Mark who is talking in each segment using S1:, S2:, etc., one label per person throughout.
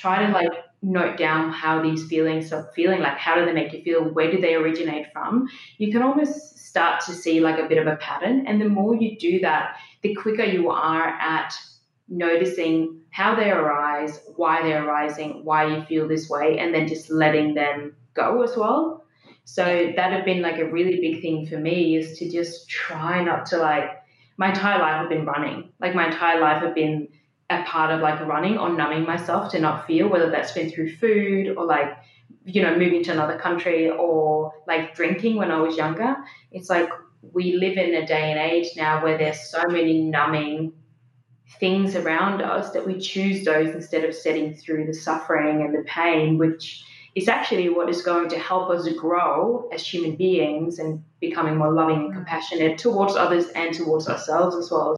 S1: try to like note down how these feelings are feeling like how do they make you feel? Where do they originate from? You can almost start to see like a bit of a pattern and the more you do that the quicker you are at noticing how they arise why they're arising why you feel this way and then just letting them go as well. So that had been like a really big thing for me is to just try not to like my entire life have been running. Like my entire life have been a part of like running or numbing myself to not feel, whether that's been through food or like, you know, moving to another country or like drinking when I was younger. It's like we live in a day and age now where there's so many numbing things around us that we choose those instead of setting through the suffering and the pain, which is actually what is going to help us grow as human beings and becoming more loving and mm. compassionate towards others and towards ourselves as well.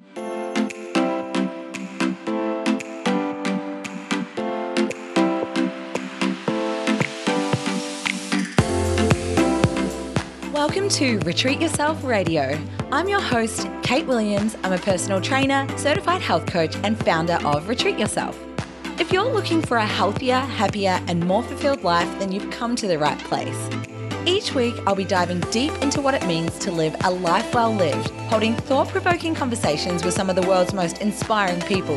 S2: To Retreat Yourself Radio. I'm your host, Kate Williams. I'm a personal trainer, certified health coach, and founder of Retreat Yourself. If you're looking for a healthier, happier, and more fulfilled life, then you've come to the right place. Each week, I'll be diving deep into what it means to live a life well lived, holding thought provoking conversations with some of the world's most inspiring people,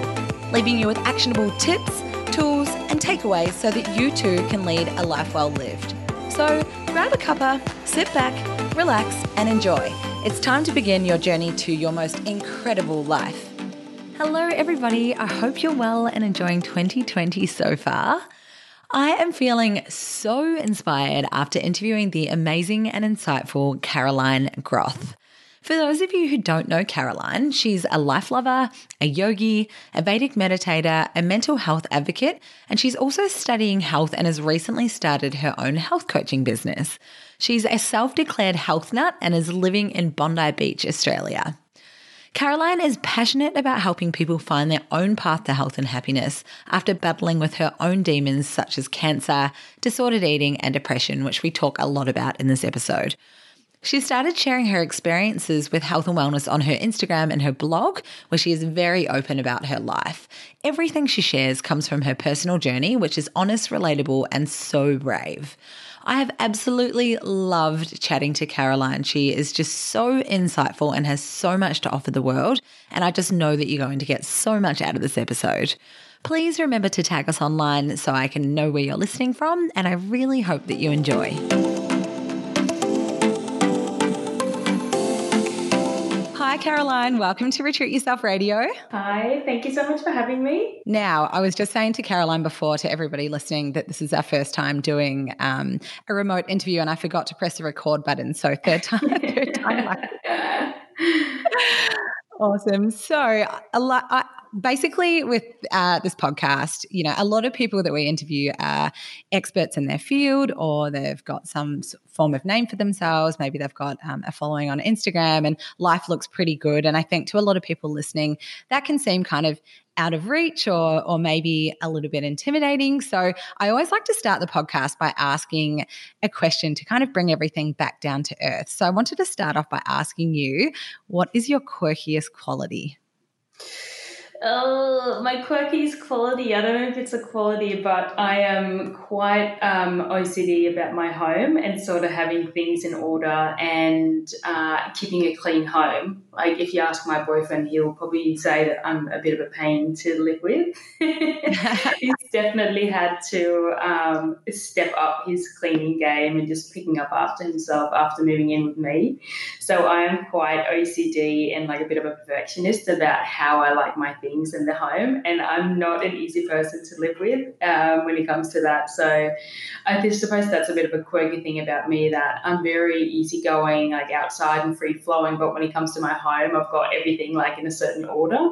S2: leaving you with actionable tips, tools, and takeaways so that you too can lead a life well lived. So grab a cuppa, sit back, relax, and enjoy. It's time to begin your journey to your most incredible life. Hello, everybody. I hope you're well and enjoying 2020 so far. I am feeling so inspired after interviewing the amazing and insightful Caroline Groth. For those of you who don't know Caroline, she's a life lover, a yogi, a Vedic meditator, a mental health advocate, and she's also studying health and has recently started her own health coaching business. She's a self declared health nut and is living in Bondi Beach, Australia. Caroline is passionate about helping people find their own path to health and happiness after battling with her own demons such as cancer, disordered eating, and depression, which we talk a lot about in this episode. She started sharing her experiences with health and wellness on her Instagram and her blog, where she is very open about her life. Everything she shares comes from her personal journey, which is honest, relatable, and so brave. I have absolutely loved chatting to Caroline. She is just so insightful and has so much to offer the world. And I just know that you're going to get so much out of this episode. Please remember to tag us online so I can know where you're listening from. And I really hope that you enjoy. Hi, Caroline. Welcome to Retreat Yourself Radio.
S1: Hi, thank you so much for having me.
S2: Now, I was just saying to Caroline before, to everybody listening, that this is our first time doing um, a remote interview, and I forgot to press the record button. So, third time, third time. awesome. So, a lot. I, basically with uh, this podcast you know a lot of people that we interview are experts in their field or they've got some form of name for themselves maybe they've got um, a following on instagram and life looks pretty good and i think to a lot of people listening that can seem kind of out of reach or or maybe a little bit intimidating. So I always like to start the podcast by asking a question to kind of bring everything back down to earth. So I wanted to start off by asking you, what is your quirkiest quality?
S1: Oh, my quirky is quality. I don't know if it's a quality, but I am quite um, OCD about my home and sort of having things in order and uh, keeping a clean home. Like if you ask my boyfriend, he'll probably say that I'm a bit of a pain to live with. He's definitely had to um, step up his cleaning game and just picking up after himself after moving in with me. So I am quite OCD and like a bit of a perfectionist about how I like my things in the home, and I'm not an easy person to live with um, when it comes to that. So I just suppose that's a bit of a quirky thing about me that I'm very easygoing, like outside and free flowing, but when it comes to my home, I've got everything like in a certain order.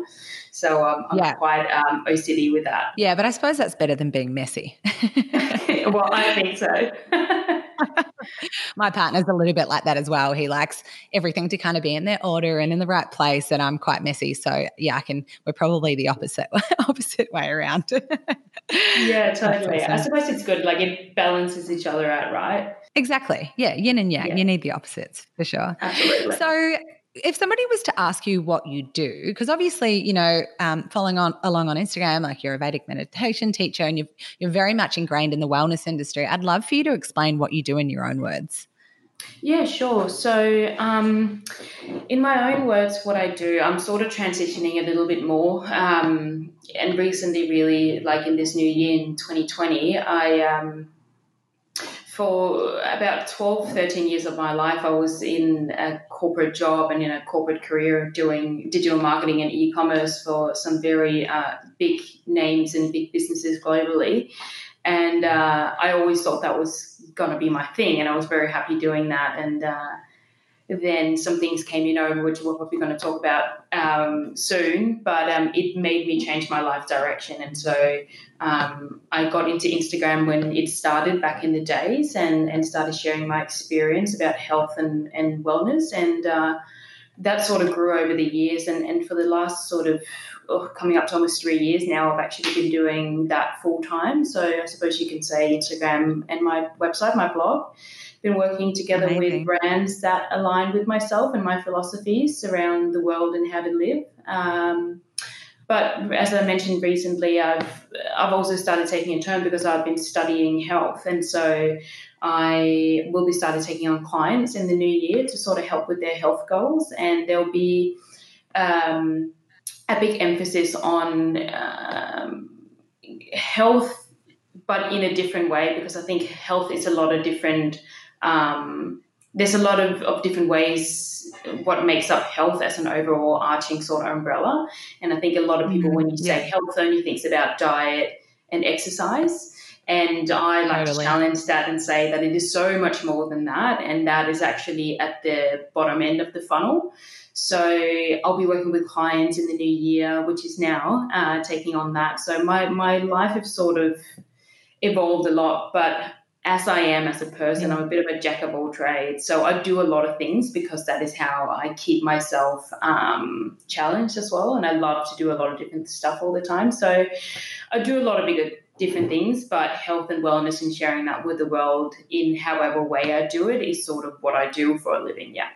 S1: So um, I'm yeah. quite um, OCD with that.
S2: Yeah, but I suppose that's better than being messy.
S1: well, I think so.
S2: my partner's a little bit like that as well. He likes everything to kind of be in their order and in the right place, and I'm quite messy. So yeah, I can. We're probably the opposite opposite way around.
S1: yeah, totally. Awesome. I suppose it's good. Like it balances each other out, right?
S2: Exactly. Yeah, yin and yang. Yeah. You need the opposites for sure.
S1: Absolutely.
S2: So if somebody was to ask you what you do, because obviously, you know, um, following on along on Instagram, like you're a Vedic meditation teacher and you you're very much ingrained in the wellness industry, I'd love for you to explain what you do in your own words.
S1: Yeah, sure. So, um, in my own words, what I do, I'm sort of transitioning a little bit more. Um, and recently, really, like in this new year in 2020, I um, for about 12, 13 years of my life, I was in a corporate job and in a corporate career doing digital marketing and e commerce for some very uh, big names and big businesses globally. And uh, I always thought that was going to be my thing, and I was very happy doing that. And uh, then some things came in over, which we're probably going to talk about um, soon. But um, it made me change my life direction, and so um, I got into Instagram when it started back in the days, and and started sharing my experience about health and and wellness, and uh, that sort of grew over the years. And and for the last sort of oh, coming up to almost three years now, I've actually been doing that full time. So I suppose you can say Instagram and my website, my blog been working together Amazing. with brands that align with myself and my philosophies around the world and how to live. Um, but as I mentioned recently, I've I've also started taking a turn because I've been studying health, and so I will be started taking on clients in the new year to sort of help with their health goals, and there'll be um, a big emphasis on um, health, but in a different way because I think health is a lot of different um, there's a lot of, of different ways what makes up health as an overall arching sort of umbrella. And I think a lot of people, when you say yeah. health, only thinks about diet and exercise. And I like totally. to challenge that and say that it is so much more than that. And that is actually at the bottom end of the funnel. So I'll be working with clients in the new year, which is now uh, taking on that. So my, my life has sort of evolved a lot, but as I am as a person, I'm a bit of a jack of all trades. So I do a lot of things because that is how I keep myself um, challenged as well. And I love to do a lot of different stuff all the time. So I do a lot of bigger different things, but health and wellness and sharing that with the world in however way I do it is sort of what I do for a living. Yeah.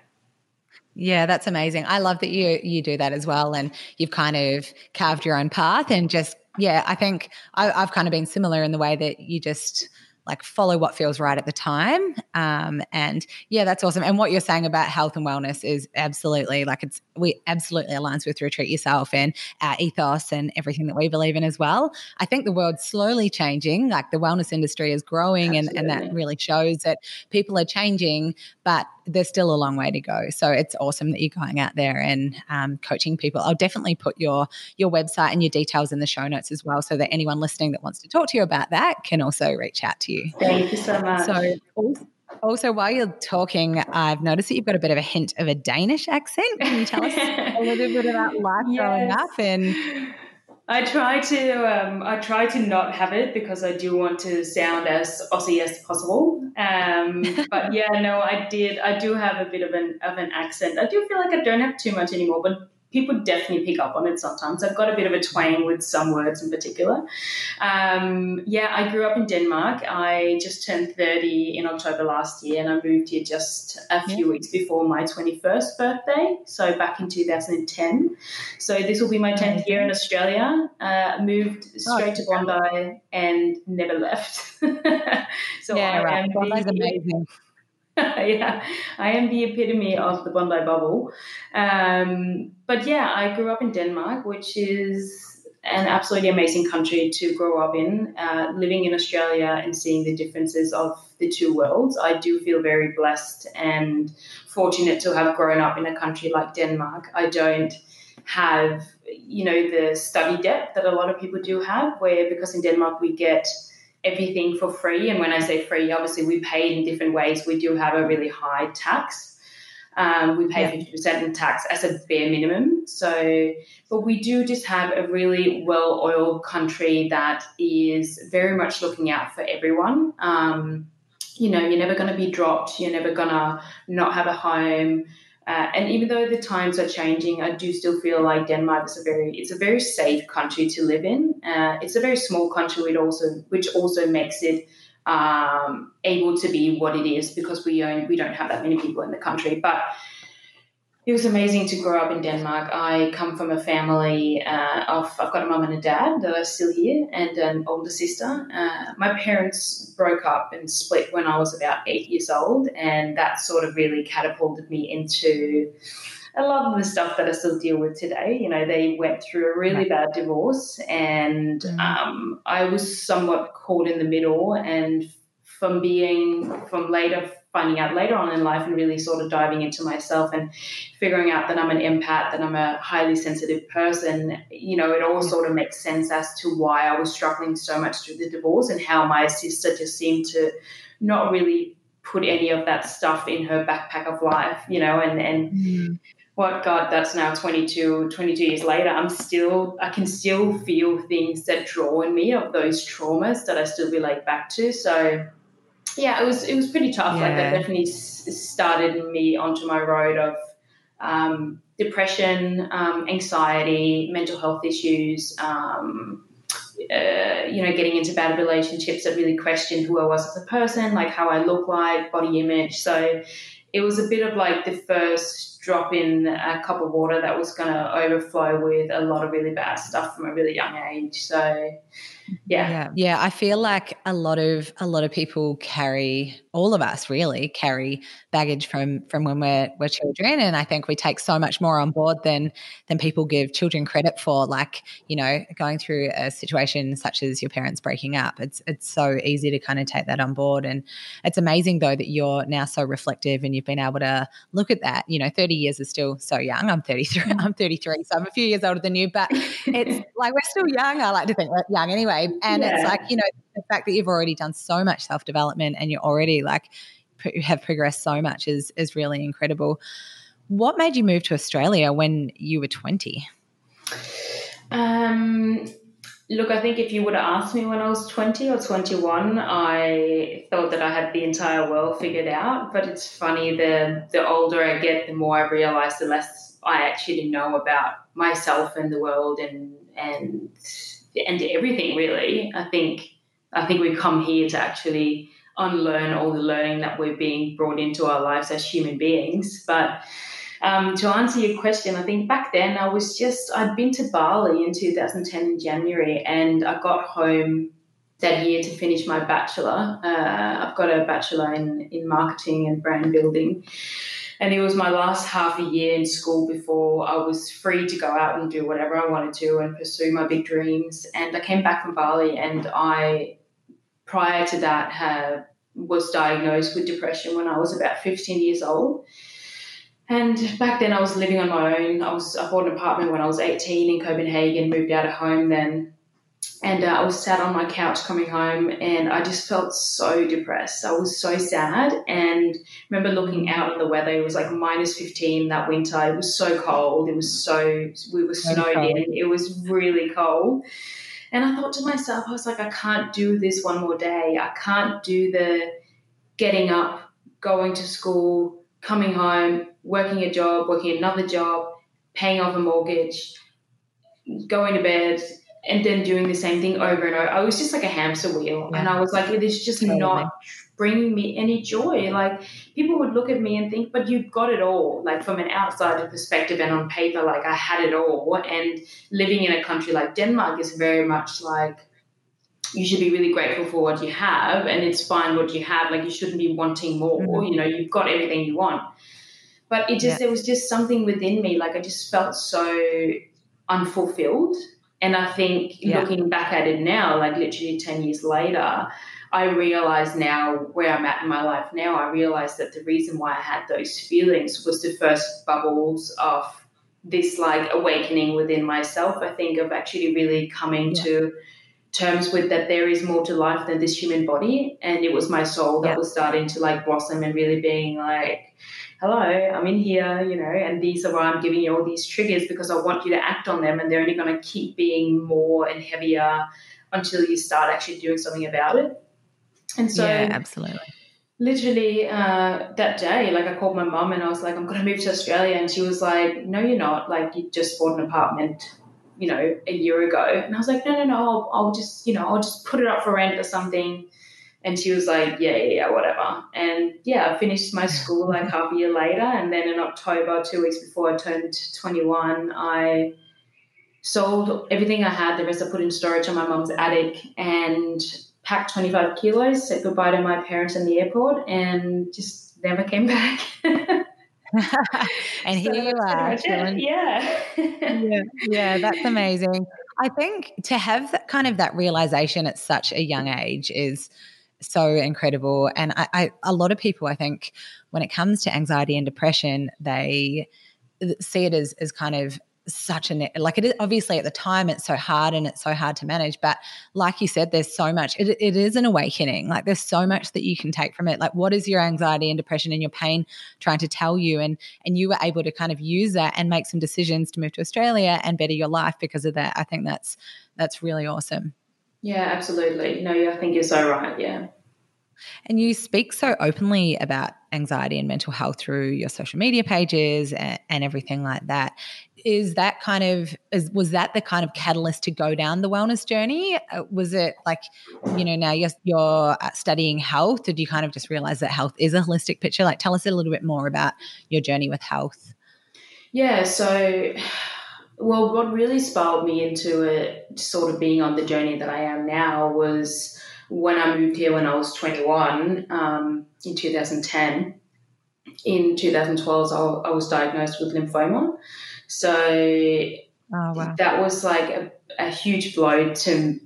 S2: Yeah, that's amazing. I love that you you do that as well, and you've kind of carved your own path and just yeah. I think I, I've kind of been similar in the way that you just like follow what feels right at the time. Um, and yeah, that's awesome. And what you're saying about health and wellness is absolutely like it's we absolutely aligns with retreat yourself and our ethos and everything that we believe in as well. I think the world's slowly changing. Like the wellness industry is growing, and, and that really shows that people are changing, but there's still a long way to go. So it's awesome that you're going out there and um, coaching people. I'll definitely put your your website and your details in the show notes as well, so that anyone listening that wants to talk to you about that can also reach out to you.
S1: Thank you so much.
S2: So. Also, while you're talking, I've noticed that you've got a bit of a hint of a Danish accent. Can you tell us a little bit about life yes. growing up and
S1: I try to um, I try to not have it because I do want to sound as Aussie as possible. Um, but yeah, no, I did. I do have a bit of an of an accent. I do feel like I don't have too much anymore, but people definitely pick up on it sometimes. I've got a bit of a twang with some words in particular. Um, yeah, I grew up in Denmark. I just turned 30 in October last year and I moved here just a few yeah. weeks before my 21st birthday. So back in 2010. So this will be my 10th year in Australia. Uh, moved oh, straight oh, to Bondi and never left.
S2: so yeah, I right. Bondi's amazing.
S1: yeah, I am the epitome of the Bondi bubble. Um, but yeah, I grew up in Denmark, which is an absolutely amazing country to grow up in. Uh, living in Australia and seeing the differences of the two worlds, I do feel very blessed and fortunate to have grown up in a country like Denmark. I don't have, you know, the study debt that a lot of people do have, where because in Denmark we get everything for free. And when I say free, obviously we pay in different ways. We do have a really high tax. Um, we pay fifty percent in tax as a bare minimum. So, but we do just have a really well-oiled country that is very much looking out for everyone. Um, you know, you're never going to be dropped. You're never going to not have a home. Uh, and even though the times are changing, I do still feel like Denmark is a very it's a very safe country to live in. Uh, it's a very small country, which also which also makes it um, able to be what it is because we own we don't have that many people in the country. But it was amazing to grow up in Denmark. I come from a family uh, of, I've got a mum and a dad that are still here and an older sister. Uh, my parents broke up and split when I was about eight years old, and that sort of really catapulted me into a lot of the stuff that I still deal with today. You know, they went through a really bad divorce, and mm. um, I was somewhat caught in the middle. And from being, from later finding out later on in life and really sort of diving into myself and figuring out that I'm an empath, that I'm a highly sensitive person, you know, it all sort of makes sense as to why I was struggling so much through the divorce and how my sister just seemed to not really put any of that stuff in her backpack of life, you know, and, and mm. what God, that's now 22, 22 years later, I'm still, I can still feel things that draw in me of those traumas that I still relate back to. So, yeah, it was it was pretty tough. Yeah. Like that definitely started me onto my road of um, depression, um, anxiety, mental health issues. Um, uh, you know, getting into bad relationships that really questioned who I was as a person, like how I look like, body image. So it was a bit of like the first drop in a cup of water that was going to overflow with a lot of really bad stuff from a really young age. So yeah.
S2: yeah yeah i feel like a lot of a lot of people carry all of us really carry baggage from from when we're we're children and i think we take so much more on board than than people give children credit for like you know going through a situation such as your parents breaking up it's it's so easy to kind of take that on board and it's amazing though that you're now so reflective and you've been able to look at that you know 30 years is still so young i'm 33 mm. i'm 33 so i'm a few years older than you but it's like we're still young i like to think we're young anyway and yeah. it's like, you know, the fact that you've already done so much self development and you're already like, have progressed so much is is really incredible. What made you move to Australia when you were 20?
S1: Um, look, I think if you would have asked me when I was 20 or 21, I thought that I had the entire world figured out. But it's funny, the, the older I get, the more I realize the less I actually know about myself and the world and, and and everything really. I think I think we come here to actually unlearn all the learning that we're being brought into our lives as human beings. But um, to answer your question, I think back then I was just I'd been to Bali in 2010 in January, and I got home that year to finish my bachelor. Uh, I've got a bachelor in in marketing and brand building. And it was my last half a year in school before I was free to go out and do whatever I wanted to and pursue my big dreams. And I came back from Bali, and I, prior to that, had was diagnosed with depression when I was about 15 years old. And back then, I was living on my own. I was I bought an apartment when I was 18 in Copenhagen, moved out of home then and uh, I was sat on my couch coming home and I just felt so depressed. I was so sad and remember looking out on the weather. It was like minus 15 that winter. It was so cold. It was so, we were snowed in. It was really cold. And I thought to myself, I was like, I can't do this one more day. I can't do the getting up, going to school, coming home, working a job, working another job, paying off a mortgage, going to bed, and then doing the same thing over and over. I was just like a hamster wheel. Yeah. And I was like, it is just totally. not bringing me any joy. Like people would look at me and think, but you've got it all. Like from an outsider perspective and on paper, like I had it all. And living in a country like Denmark is very much like you should be really grateful for what you have and it's fine what you have. Like you shouldn't be wanting more. Mm-hmm. You know, you've got everything you want. But it just yeah. there was just something within me, like I just felt so unfulfilled and I think yeah. looking back at it now, like literally 10 years later, I realize now where I'm at in my life now, I realize that the reason why I had those feelings was the first bubbles of this like awakening within myself. I think of actually really coming yeah. to terms with that there is more to life than this human body. And it was my soul that yeah. was starting to like blossom and really being like, hello, I'm in here, you know, and these are why I'm giving you all these triggers because I want you to act on them and they're only going to keep being more and heavier until you start actually doing something about it. And so,
S2: yeah, absolutely.
S1: Literally uh, that day, like I called my mum and I was like, I'm going to move to Australia. And she was like, No, you're not. Like, you just bought an apartment, you know, a year ago. And I was like, No, no, no, I'll, I'll just, you know, I'll just put it up for rent or something And she was like, yeah, yeah, yeah, whatever. And yeah, I finished my school like half a year later. And then in October, two weeks before I turned 21, I sold everything I had. The rest I put in storage in my mom's attic and packed 25 kilos, said goodbye to my parents in the airport, and just never came back.
S2: and here you are.
S1: Yeah.
S2: yeah. Yeah, that's amazing. I think to have that kind of that realization at such a young age is so incredible. And I, I, a lot of people, I think, when it comes to anxiety and depression, they see it as, as kind of such a like it is obviously at the time it's so hard and it's so hard to manage but like you said there's so much it, it is an awakening. Like there's so much that you can take from it. Like what is your anxiety and depression and your pain trying to tell you? And and you were able to kind of use that and make some decisions to move to australia and better your life because of that. I think that's that's really awesome
S1: yeah absolutely no i think you're so right yeah
S2: and you speak so openly about anxiety and mental health through your social media pages and, and everything like that. Is that kind of is, was that the kind of catalyst to go down the wellness journey? Uh, was it like you know now you're you're uh, studying health? Did you kind of just realize that health is a holistic picture? Like, tell us a little bit more about your journey with health.
S1: Yeah, so well, what really spiraled me into it, sort of being on the journey that I am now, was when I moved here when I was 21 um, in 2010. In 2012, I, was diagnosed with lymphoma. So oh, wow. that was like a, a huge blow to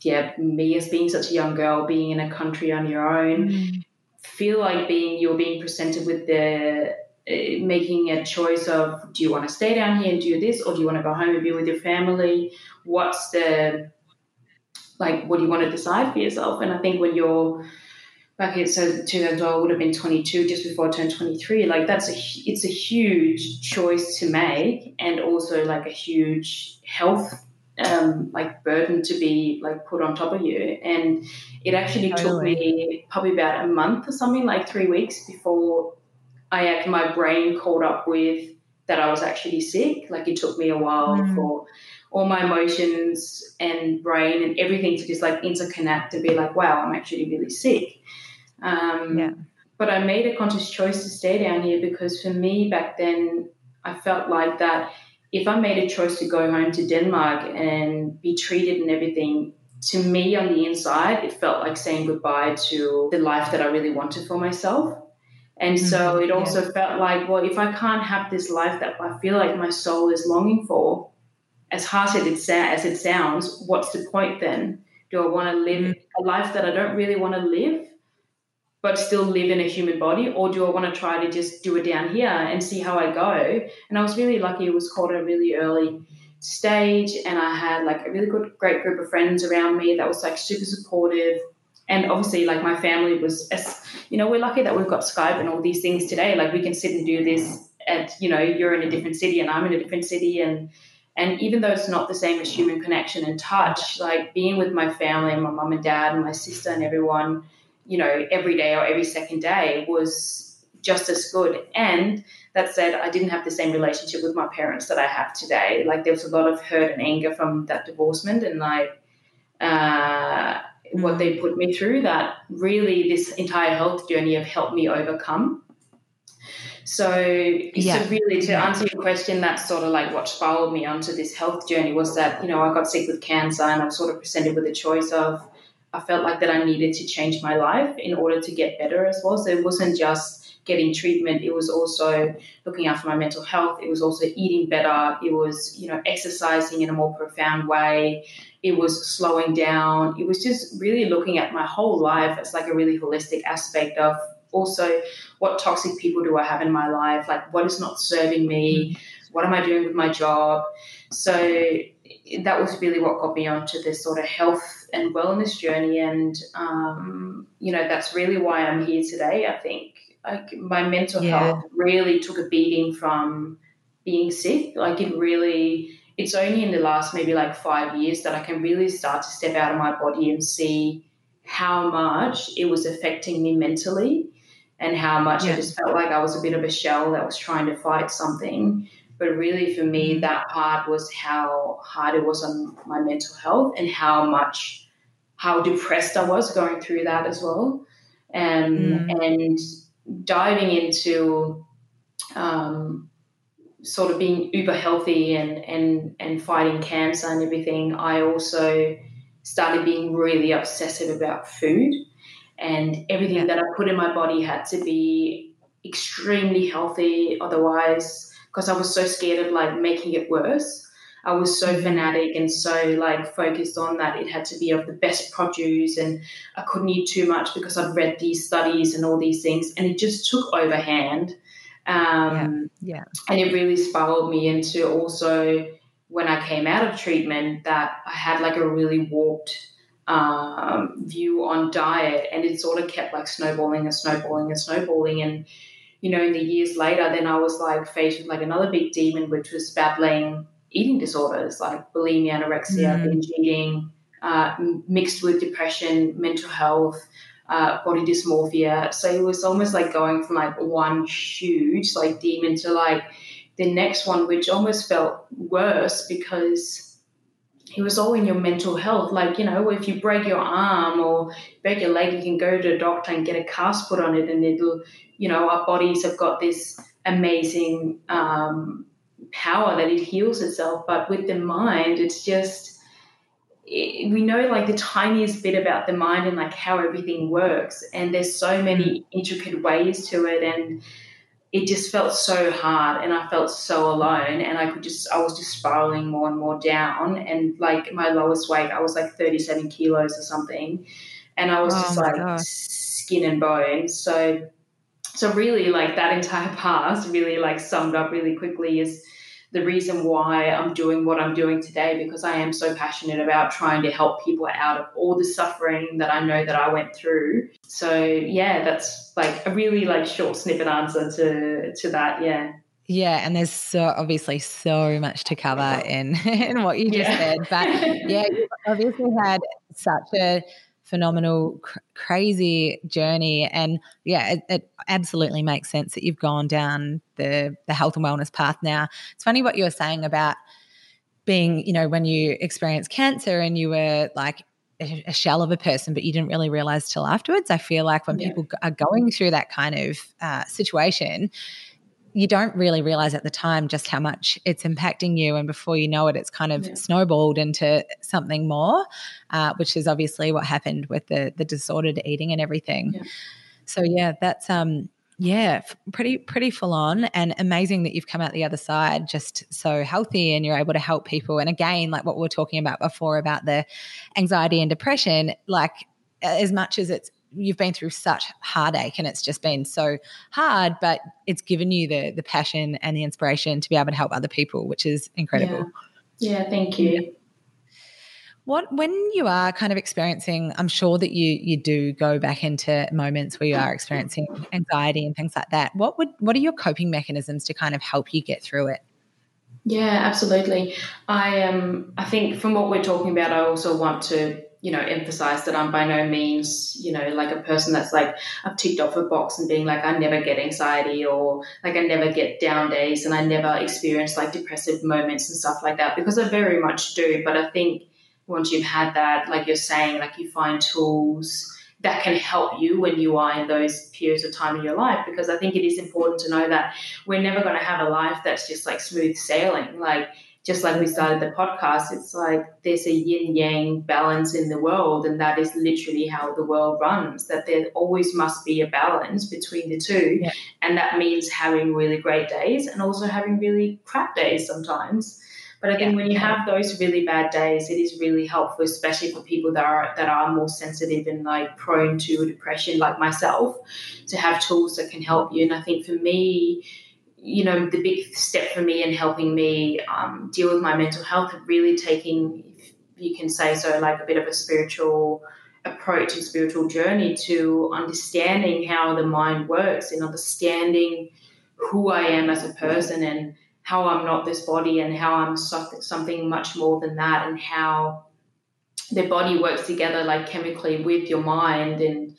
S1: yeah, me as being such a young girl, being in a country on your own, mm. feel like being you're being presented with the making a choice of do you want to stay down here and do this, or do you want to go home and be with your family? What's the like what do you want to decide for yourself? And I think when you're back at so 2012 would have been 22 just before I turned 23 like that's a it's a huge choice to make and also like a huge health um, like burden to be like put on top of you and it actually totally. took me probably about a month or something like three weeks before I my brain caught up with that I was actually sick like it took me a while mm. for all my emotions and brain and everything to just like interconnect to be like, wow, I'm actually really sick. Um, yeah. But I made a conscious choice to stay down here because for me back then, I felt like that if I made a choice to go home to Denmark and be treated and everything, to me on the inside, it felt like saying goodbye to the life that I really wanted for myself. And mm-hmm. so it also felt like, well, if I can't have this life that I feel like my soul is longing for, as harsh as it, as it sounds, what's the point then? Do I want to live mm-hmm. a life that I don't really want to live, but still live in a human body? Or do I want to try to just do it down here and see how I go? And I was really lucky, it was called a really early stage, and I had like a really good, great group of friends around me that was like super supportive. And obviously, like my family was, you know, we're lucky that we've got Skype and all these things today. Like we can sit and do this at, you know, you're in a different city and I'm in a different city and and even though it's not the same as human connection and touch, like being with my family, my mum and dad, and my sister, and everyone, you know, every day or every second day was just as good. And that said, I didn't have the same relationship with my parents that I have today. Like there was a lot of hurt and anger from that divorcement, and like uh, what they mm. put me through. That really, this entire health journey have helped me overcome. So, yeah. so really, to answer your question, that's sort of like what spiraled me onto this health journey was that you know I got sick with cancer, and I was sort of presented with a choice of I felt like that I needed to change my life in order to get better as well. So it wasn't just getting treatment; it was also looking after my mental health. It was also eating better. It was you know exercising in a more profound way. It was slowing down. It was just really looking at my whole life as like a really holistic aspect of also what toxic people do I have in my life? Like what is not serving me? What am I doing with my job? So that was really what got me onto this sort of health and wellness journey. And, um, you know, that's really why I'm here today. I think like my mental yeah. health really took a beating from being sick. Like it really, it's only in the last maybe like five years that I can really start to step out of my body and see how much it was affecting me mentally and how much yeah. I just felt like I was a bit of a shell that was trying to fight something. But really, for me, mm. that part was how hard it was on my mental health and how much how depressed I was going through that as well. Um, mm. And diving into um, sort of being uber healthy and, and, and fighting cancer and everything, I also started being really obsessive about food. And everything yeah. that I put in my body had to be extremely healthy. Otherwise, because I was so scared of like making it worse. I was so mm-hmm. fanatic and so like focused on that it had to be of the best produce and I couldn't eat too much because I'd read these studies and all these things and it just took overhand. Um, yeah. yeah. And it really spiraled me into also when I came out of treatment that I had like a really warped um, view on diet and it sort of kept like snowballing and snowballing and snowballing and you know in the years later then I was like faced with like another big demon which was battling eating disorders like bulimia, anorexia, mm. binge eating, uh, mixed with depression, mental health, uh, body dysmorphia. So it was almost like going from like one huge like demon to like the next one, which almost felt worse because it was all in your mental health. Like, you know, if you break your arm or break your leg, you can go to a doctor and get a cast put on it, and it'll, you know, our bodies have got this amazing um, power that it heals itself. But with the mind, it's just it, we know like the tiniest bit about the mind and like how everything works, and there's so many mm. intricate ways to it, and it just felt so hard, and I felt so alone, and I could just I was just spiraling more and more down, and like my lowest weight, I was like 37 kilos or something, and I was oh just like gosh. skin and bones. So so really like that entire past really like summed up really quickly is the reason why I'm doing what I'm doing today because I am so passionate about trying to help people out of all the suffering that I know that I went through. So yeah, that's like a really like short snippet answer to to that. Yeah.
S2: Yeah, and there's so obviously so much to cover in in what you just yeah. said, but yeah, you obviously had such a phenomenal, cr- crazy journey. And yeah, it, it, absolutely makes sense that you've gone down the the health and wellness path now. It's funny what you were saying about being, you know, when you experienced cancer and you were like a shell of a person, but you didn't really realize till afterwards. I feel like when yeah. people are going through that kind of uh, situation, you don't really realize at the time just how much it's impacting you. And before you know it, it's kind of yeah. snowballed into something more, uh, which is obviously what happened with the, the disordered eating and everything. Yeah. So, yeah, that's, um, yeah, pretty pretty full on and amazing that you've come out the other side just so healthy and you're able to help people. And again, like what we were talking about before about the anxiety and depression, like as much as it's you've been through such heartache and it's just been so hard, but it's given you the the passion and the inspiration to be able to help other people, which is incredible.
S1: Yeah, yeah thank you.
S2: What when you are kind of experiencing, I'm sure that you you do go back into moments where you are experiencing anxiety and things like that. What would what are your coping mechanisms to kind of help you get through it?
S1: Yeah, absolutely. I um I think from what we're talking about, I also want to you know, emphasize that I'm by no means, you know, like a person that's like, I've ticked off a box and being like, I never get anxiety or like I never get down days and I never experience like depressive moments and stuff like that because I very much do. But I think once you've had that, like you're saying, like you find tools that can help you when you are in those periods of time in your life because I think it is important to know that we're never going to have a life that's just like smooth sailing. Like, just like we started the podcast, it's like there's a yin yang balance in the world, and that is literally how the world runs. That there always must be a balance between the two, yeah. and that means having really great days and also having really crap days sometimes. But I think yeah. when you have those really bad days, it is really helpful, especially for people that are that are more sensitive and like prone to depression, like myself, to have tools that can help you. And I think for me, you know, the big step for me in helping me um, deal with my mental health, really taking, you can say so, like a bit of a spiritual approach and spiritual journey to understanding how the mind works and understanding who I am as a person and how I'm not this body and how I'm something much more than that and how the body works together like chemically with your mind and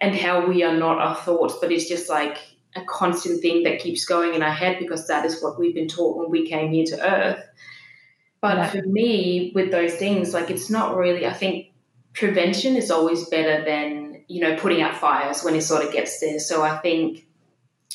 S1: and how we are not our thoughts but it's just like a constant thing that keeps going in our head because that is what we've been taught when we came here to earth. But yeah. for me, with those things, like it's not really, I think prevention is always better than you know putting out fires when it sort of gets there. So I think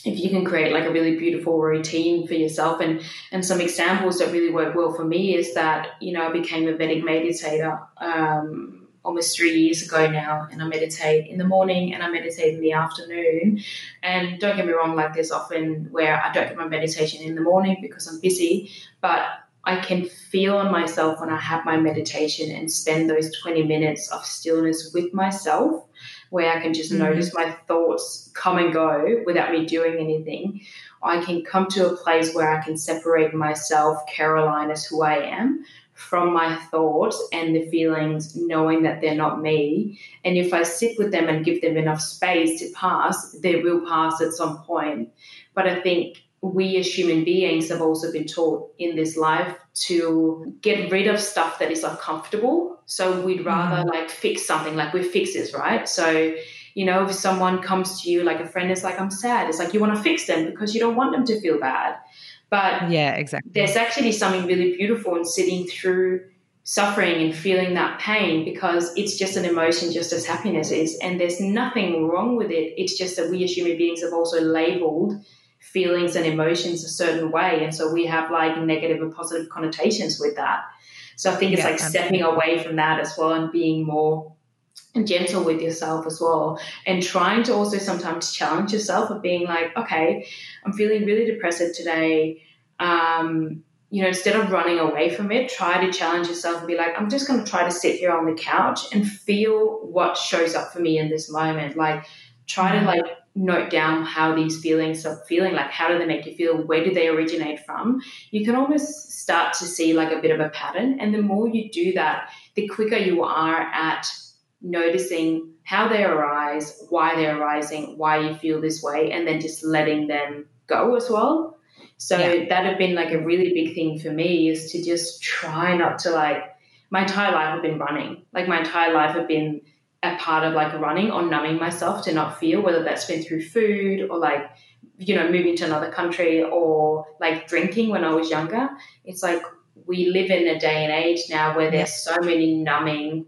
S1: if you can create like a really beautiful routine for yourself and and some examples that really work well for me is that you know I became a Vedic meditator um, almost three years ago now and I meditate in the morning and I meditate in the afternoon and don't get me wrong like there's often where I don't get my meditation in the morning because I'm busy but I can feel on myself when I have my meditation and spend those 20 minutes of stillness with myself, where I can just mm-hmm. notice my thoughts come and go without me doing anything. I can come to a place where I can separate myself, Caroline, as who I am, from my thoughts and the feelings, knowing that they're not me. And if I sit with them and give them enough space to pass, they will pass at some point. But I think we as human beings have also been taught in this life to get rid of stuff that is uncomfortable. So we'd rather mm-hmm. like fix something, like we're fixers, right? So, you know, if someone comes to you, like a friend is like, I'm sad, it's like you want to fix them because you don't want them to feel bad. But
S2: yeah, exactly.
S1: There's actually something really beautiful in sitting through suffering and feeling that pain because it's just an emotion just as happiness is and there's nothing wrong with it it's just that we as human beings have also labeled feelings and emotions a certain way. And so we have like negative and positive connotations with that. So I think it's yeah, like stepping away from that as well and being more gentle with yourself as well. And trying to also sometimes challenge yourself of being like okay i'm feeling really depressive today. Um, you know instead of running away from it try to challenge yourself and be like i'm just going to try to sit here on the couch and feel what shows up for me in this moment. Like try to like note down how these feelings are feeling. Like how do they make you feel? Where do they originate from? You can almost start to see like a bit of a pattern. And the more you do that the quicker you are at noticing how they arise why they're arising why you feel this way and then just letting them go as well so yeah. that had been like a really big thing for me is to just try not to like my entire life have been running like my entire life have been a part of like running or numbing myself to not feel, whether that's been through food or like, you know, moving to another country or like drinking when I was younger. It's like we live in a day and age now where there's so many numbing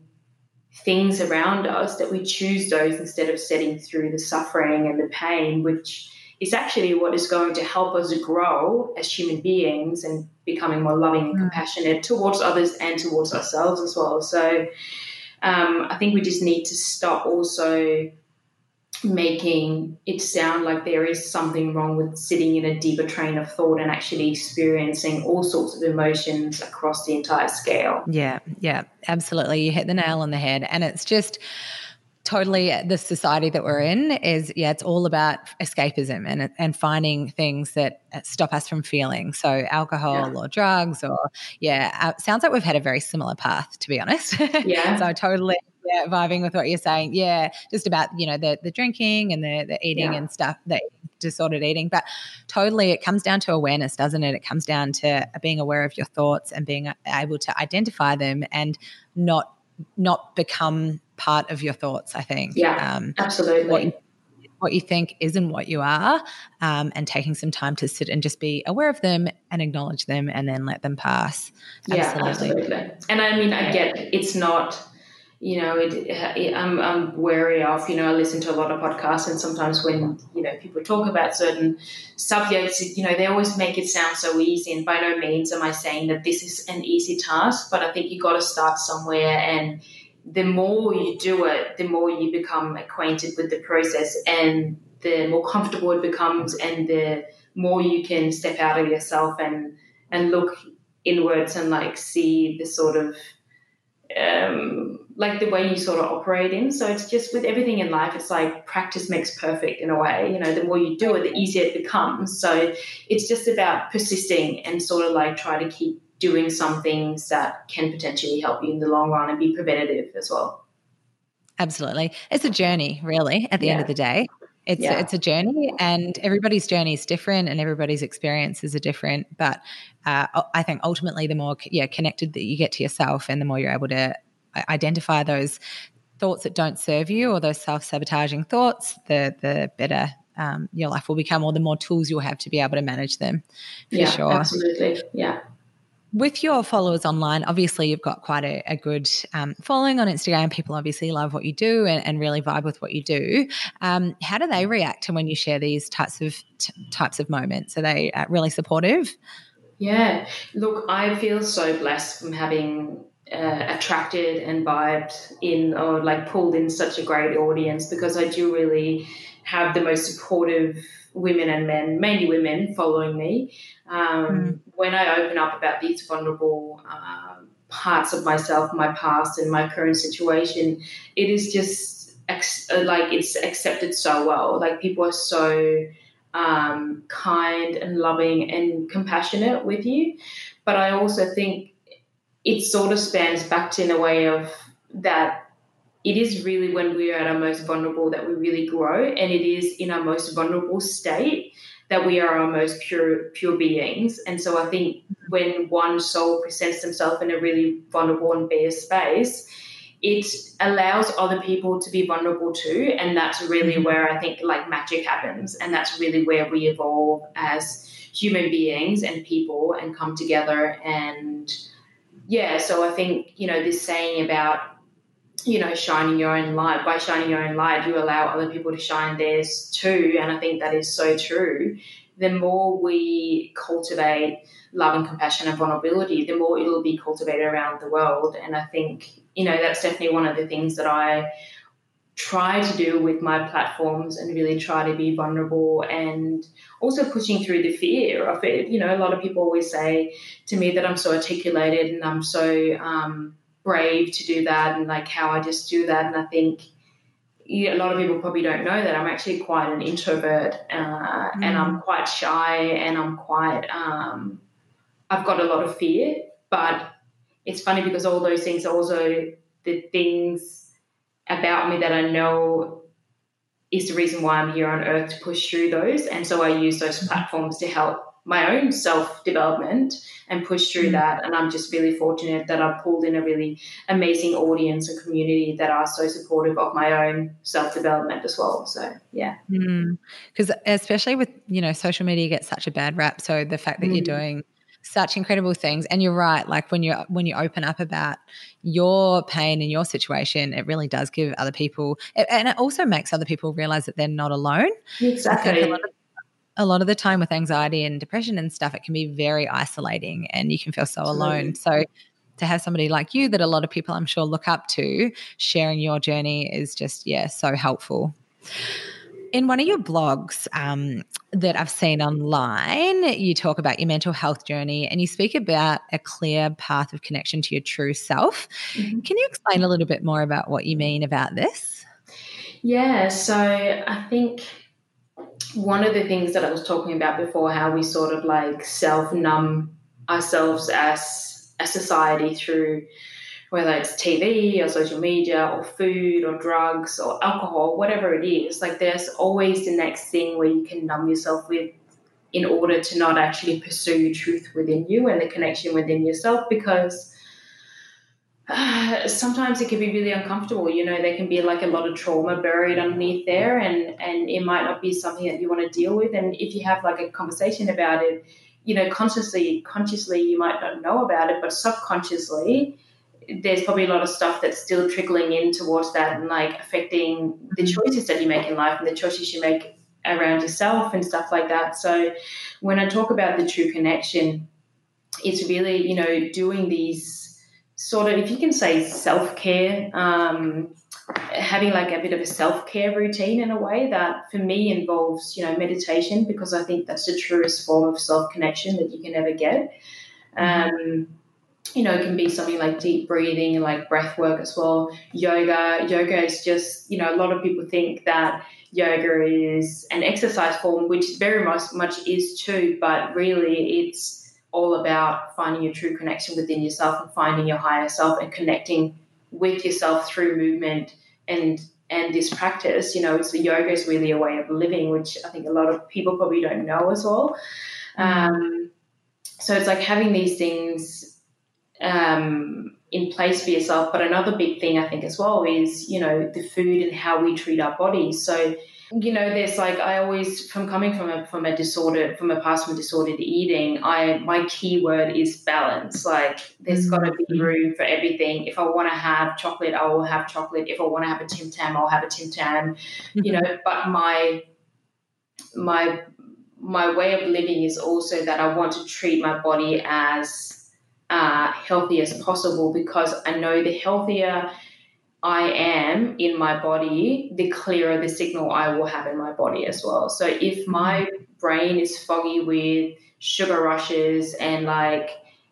S1: things around us that we choose those instead of setting through the suffering and the pain, which is actually what is going to help us grow as human beings and becoming more loving and mm. compassionate towards others and towards ourselves as well. So, um, I think we just need to stop also making it sound like there is something wrong with sitting in a deeper train of thought and actually experiencing all sorts of emotions across the entire scale.
S2: Yeah, yeah, absolutely. You hit the nail on the head. And it's just, totally the society that we're in is yeah it's all about escapism and and finding things that stop us from feeling so alcohol yeah. or drugs or yeah uh, sounds like we've had a very similar path to be honest
S1: yeah
S2: so totally yeah, vibing with what you're saying yeah just about you know the the drinking and the the eating yeah. and stuff the disordered eating but totally it comes down to awareness doesn't it it comes down to being aware of your thoughts and being able to identify them and not not become part of your thoughts, I think.
S1: Yeah, um, absolutely.
S2: What you, what you, think isn't what you are, um, and taking some time to sit and just be aware of them and acknowledge them and then let them pass.
S1: Absolutely. Yeah, absolutely. And I mean, I get it's not you know, it, it, I'm, I'm wary of, you know, I listen to a lot of podcasts and sometimes when, you know, people talk about certain subjects, you know, they always make it sound so easy. And by no means am I saying that this is an easy task, but I think you got to start somewhere and the more you do it, the more you become acquainted with the process and the more comfortable it becomes and the more you can step out of yourself and and look inwards and like see the sort of um, like the way you sort of operate in. So it's just with everything in life, it's like practice makes perfect in a way. You know, the more you do it, the easier it becomes. So it's just about persisting and sort of like try to keep doing some things that can potentially help you in the long run and be preventative as well.
S2: Absolutely. It's a journey, really, at the yeah. end of the day. It's yeah. it's a journey, and everybody's journey is different, and everybody's experiences are different. But uh, I think ultimately, the more yeah connected that you get to yourself, and the more you're able to identify those thoughts that don't serve you or those self sabotaging thoughts, the the better um, your life will become, or the more tools you'll have to be able to manage them.
S1: yeah, sure. absolutely. Yeah.
S2: With your followers online, obviously you've got quite a, a good um, following on Instagram. People obviously love what you do and, and really vibe with what you do. Um, how do they react to when you share these types of t- types of moments? Are they uh, really supportive?
S1: Yeah, look, I feel so blessed from having uh, attracted and vibed in or like pulled in such a great audience because I do really have the most supportive women and men, mainly women, following me. Um, mm. When I open up about these vulnerable um, parts of myself, my past, and my current situation, it is just ex- like it's accepted so well. Like people are so um, kind and loving and compassionate with you. But I also think it sort of spans back to in a way of that it is really when we are at our most vulnerable that we really grow, and it is in our most vulnerable state that we are our most pure pure beings. And so I think when one soul presents themselves in a really vulnerable and bare space, it allows other people to be vulnerable too, and that's really mm-hmm. where I think like magic happens, and that's really where we evolve as human beings and people and come together and yeah so i think you know this saying about you know, shining your own light. By shining your own light, you allow other people to shine theirs too. And I think that is so true. The more we cultivate love and compassion and vulnerability, the more it'll be cultivated around the world. And I think, you know, that's definitely one of the things that I try to do with my platforms and really try to be vulnerable and also pushing through the fear of it. You know, a lot of people always say to me that I'm so articulated and I'm so, um, brave to do that and like how I just do that. And I think a lot of people probably don't know that I'm actually quite an introvert uh, mm. and I'm mm. quite shy and I'm quite, um, I've got a lot of fear. But it's funny because all those things are also the things about me that I know is the reason why I'm here on earth to push through those. And so I use those mm-hmm. platforms to help my own self development and push through mm. that. And I'm just really fortunate that I've pulled in a really amazing audience and community that are so supportive of my own self development as well. So yeah,
S2: because mm. especially with you know social media gets such a bad rap. So the fact that mm. you're doing such incredible things and you're right like when you when you open up about your pain and your situation it really does give other people and it also makes other people realize that they're not alone
S1: exactly a lot, of,
S2: a lot of the time with anxiety and depression and stuff, it can be very isolating and you can feel so alone. So to have somebody like you that a lot of people I'm sure look up to sharing your journey is just, yeah, so helpful. In one of your blogs um, that I've seen online, you talk about your mental health journey and you speak about a clear path of connection to your true self. Mm-hmm. Can you explain a little bit more about what you mean about this?
S1: Yeah, so I think one of the things that I was talking about before, how we sort of like self numb ourselves as a society through whether it's TV or social media or food or drugs or alcohol, whatever it is, like there's always the next thing where you can numb yourself with in order to not actually pursue truth within you and the connection within yourself because uh, sometimes it can be really uncomfortable. You know, there can be like a lot of trauma buried underneath there, and and it might not be something that you want to deal with. And if you have like a conversation about it, you know, consciously, consciously, you might not know about it, but subconsciously, there's probably a lot of stuff that's still trickling in towards that and like affecting the mm-hmm. choices that you make in life and the choices you make around yourself and stuff like that. So when I talk about the true connection, it's really you know doing these sort of, if you can say self care, um, having like a bit of a self care routine in a way that for me involves, you know, meditation because I think that's the truest form of self connection that you can ever get. Um, you know, it can be something like deep breathing, like breath work as well. Yoga, yoga is just, you know, a lot of people think that yoga is an exercise form, which very much, much is too, but really it's all about finding your true connection within yourself and finding your higher self and connecting with yourself through movement and and this practice you know so yoga is really a way of living which i think a lot of people probably don't know as well um, so it's like having these things um, in place for yourself. But another big thing I think as well is, you know, the food and how we treat our bodies. So, you know, there's like I always from coming from a from a disorder from a past from disordered eating, I my key word is balance. Like there's gotta be mm-hmm. room for everything. If I wanna have chocolate, I will have chocolate. If I wanna have a Tim Tam, I'll have a Tim Tam. You know, mm-hmm. but my my my way of living is also that I want to treat my body as uh, healthy as possible because I know the healthier I am in my body, the clearer the signal I will have in my body as well. So if mm-hmm. my brain is foggy with sugar rushes and like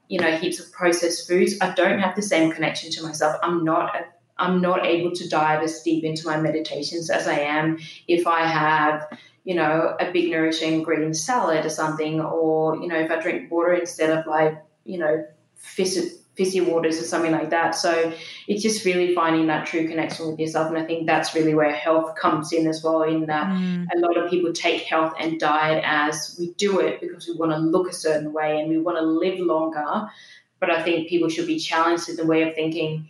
S1: you know heaps of processed foods, I don't have the same connection to myself. I'm not a, I'm not able to dive as deep into my meditations as I am if I have you know a big nourishing green salad or something, or you know if I drink water instead of like you know fizzy, fizzy waters or something like that. So it's just really finding that true connection with yourself. And I think that's really where health comes in as well, in that mm. a lot of people take health and diet as we do it because we want to look a certain way and we want to live longer. But I think people should be challenged in the way of thinking,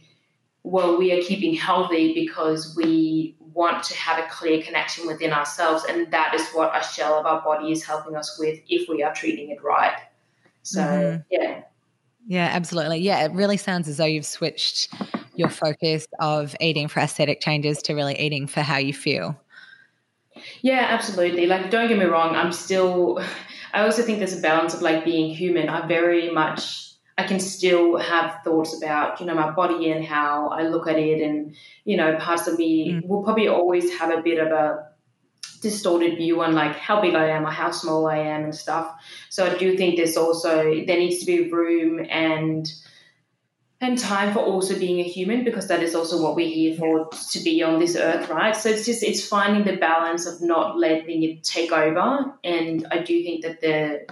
S1: well, we are keeping healthy because we want to have a clear connection within ourselves. And that is what a shell of our body is helping us with if we are treating it right. So, mm-hmm. yeah.
S2: Yeah, absolutely. Yeah, it really sounds as though you've switched your focus of eating for aesthetic changes to really eating for how you feel.
S1: Yeah, absolutely. Like, don't get me wrong, I'm still, I also think there's a balance of like being human. I very much, I can still have thoughts about, you know, my body and how I look at it. And, you know, parts of me mm. will probably always have a bit of a, distorted view on like how big I am or how small I am and stuff. So I do think there's also there needs to be room and and time for also being a human because that is also what we're here for to be on this earth, right? So it's just it's finding the balance of not letting it take over. And I do think that the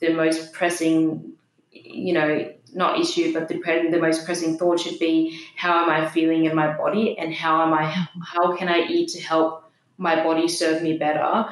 S1: the most pressing, you know, not issue, but the the most pressing thought should be how am I feeling in my body and how am I mm-hmm. how can I eat to help my body serve me better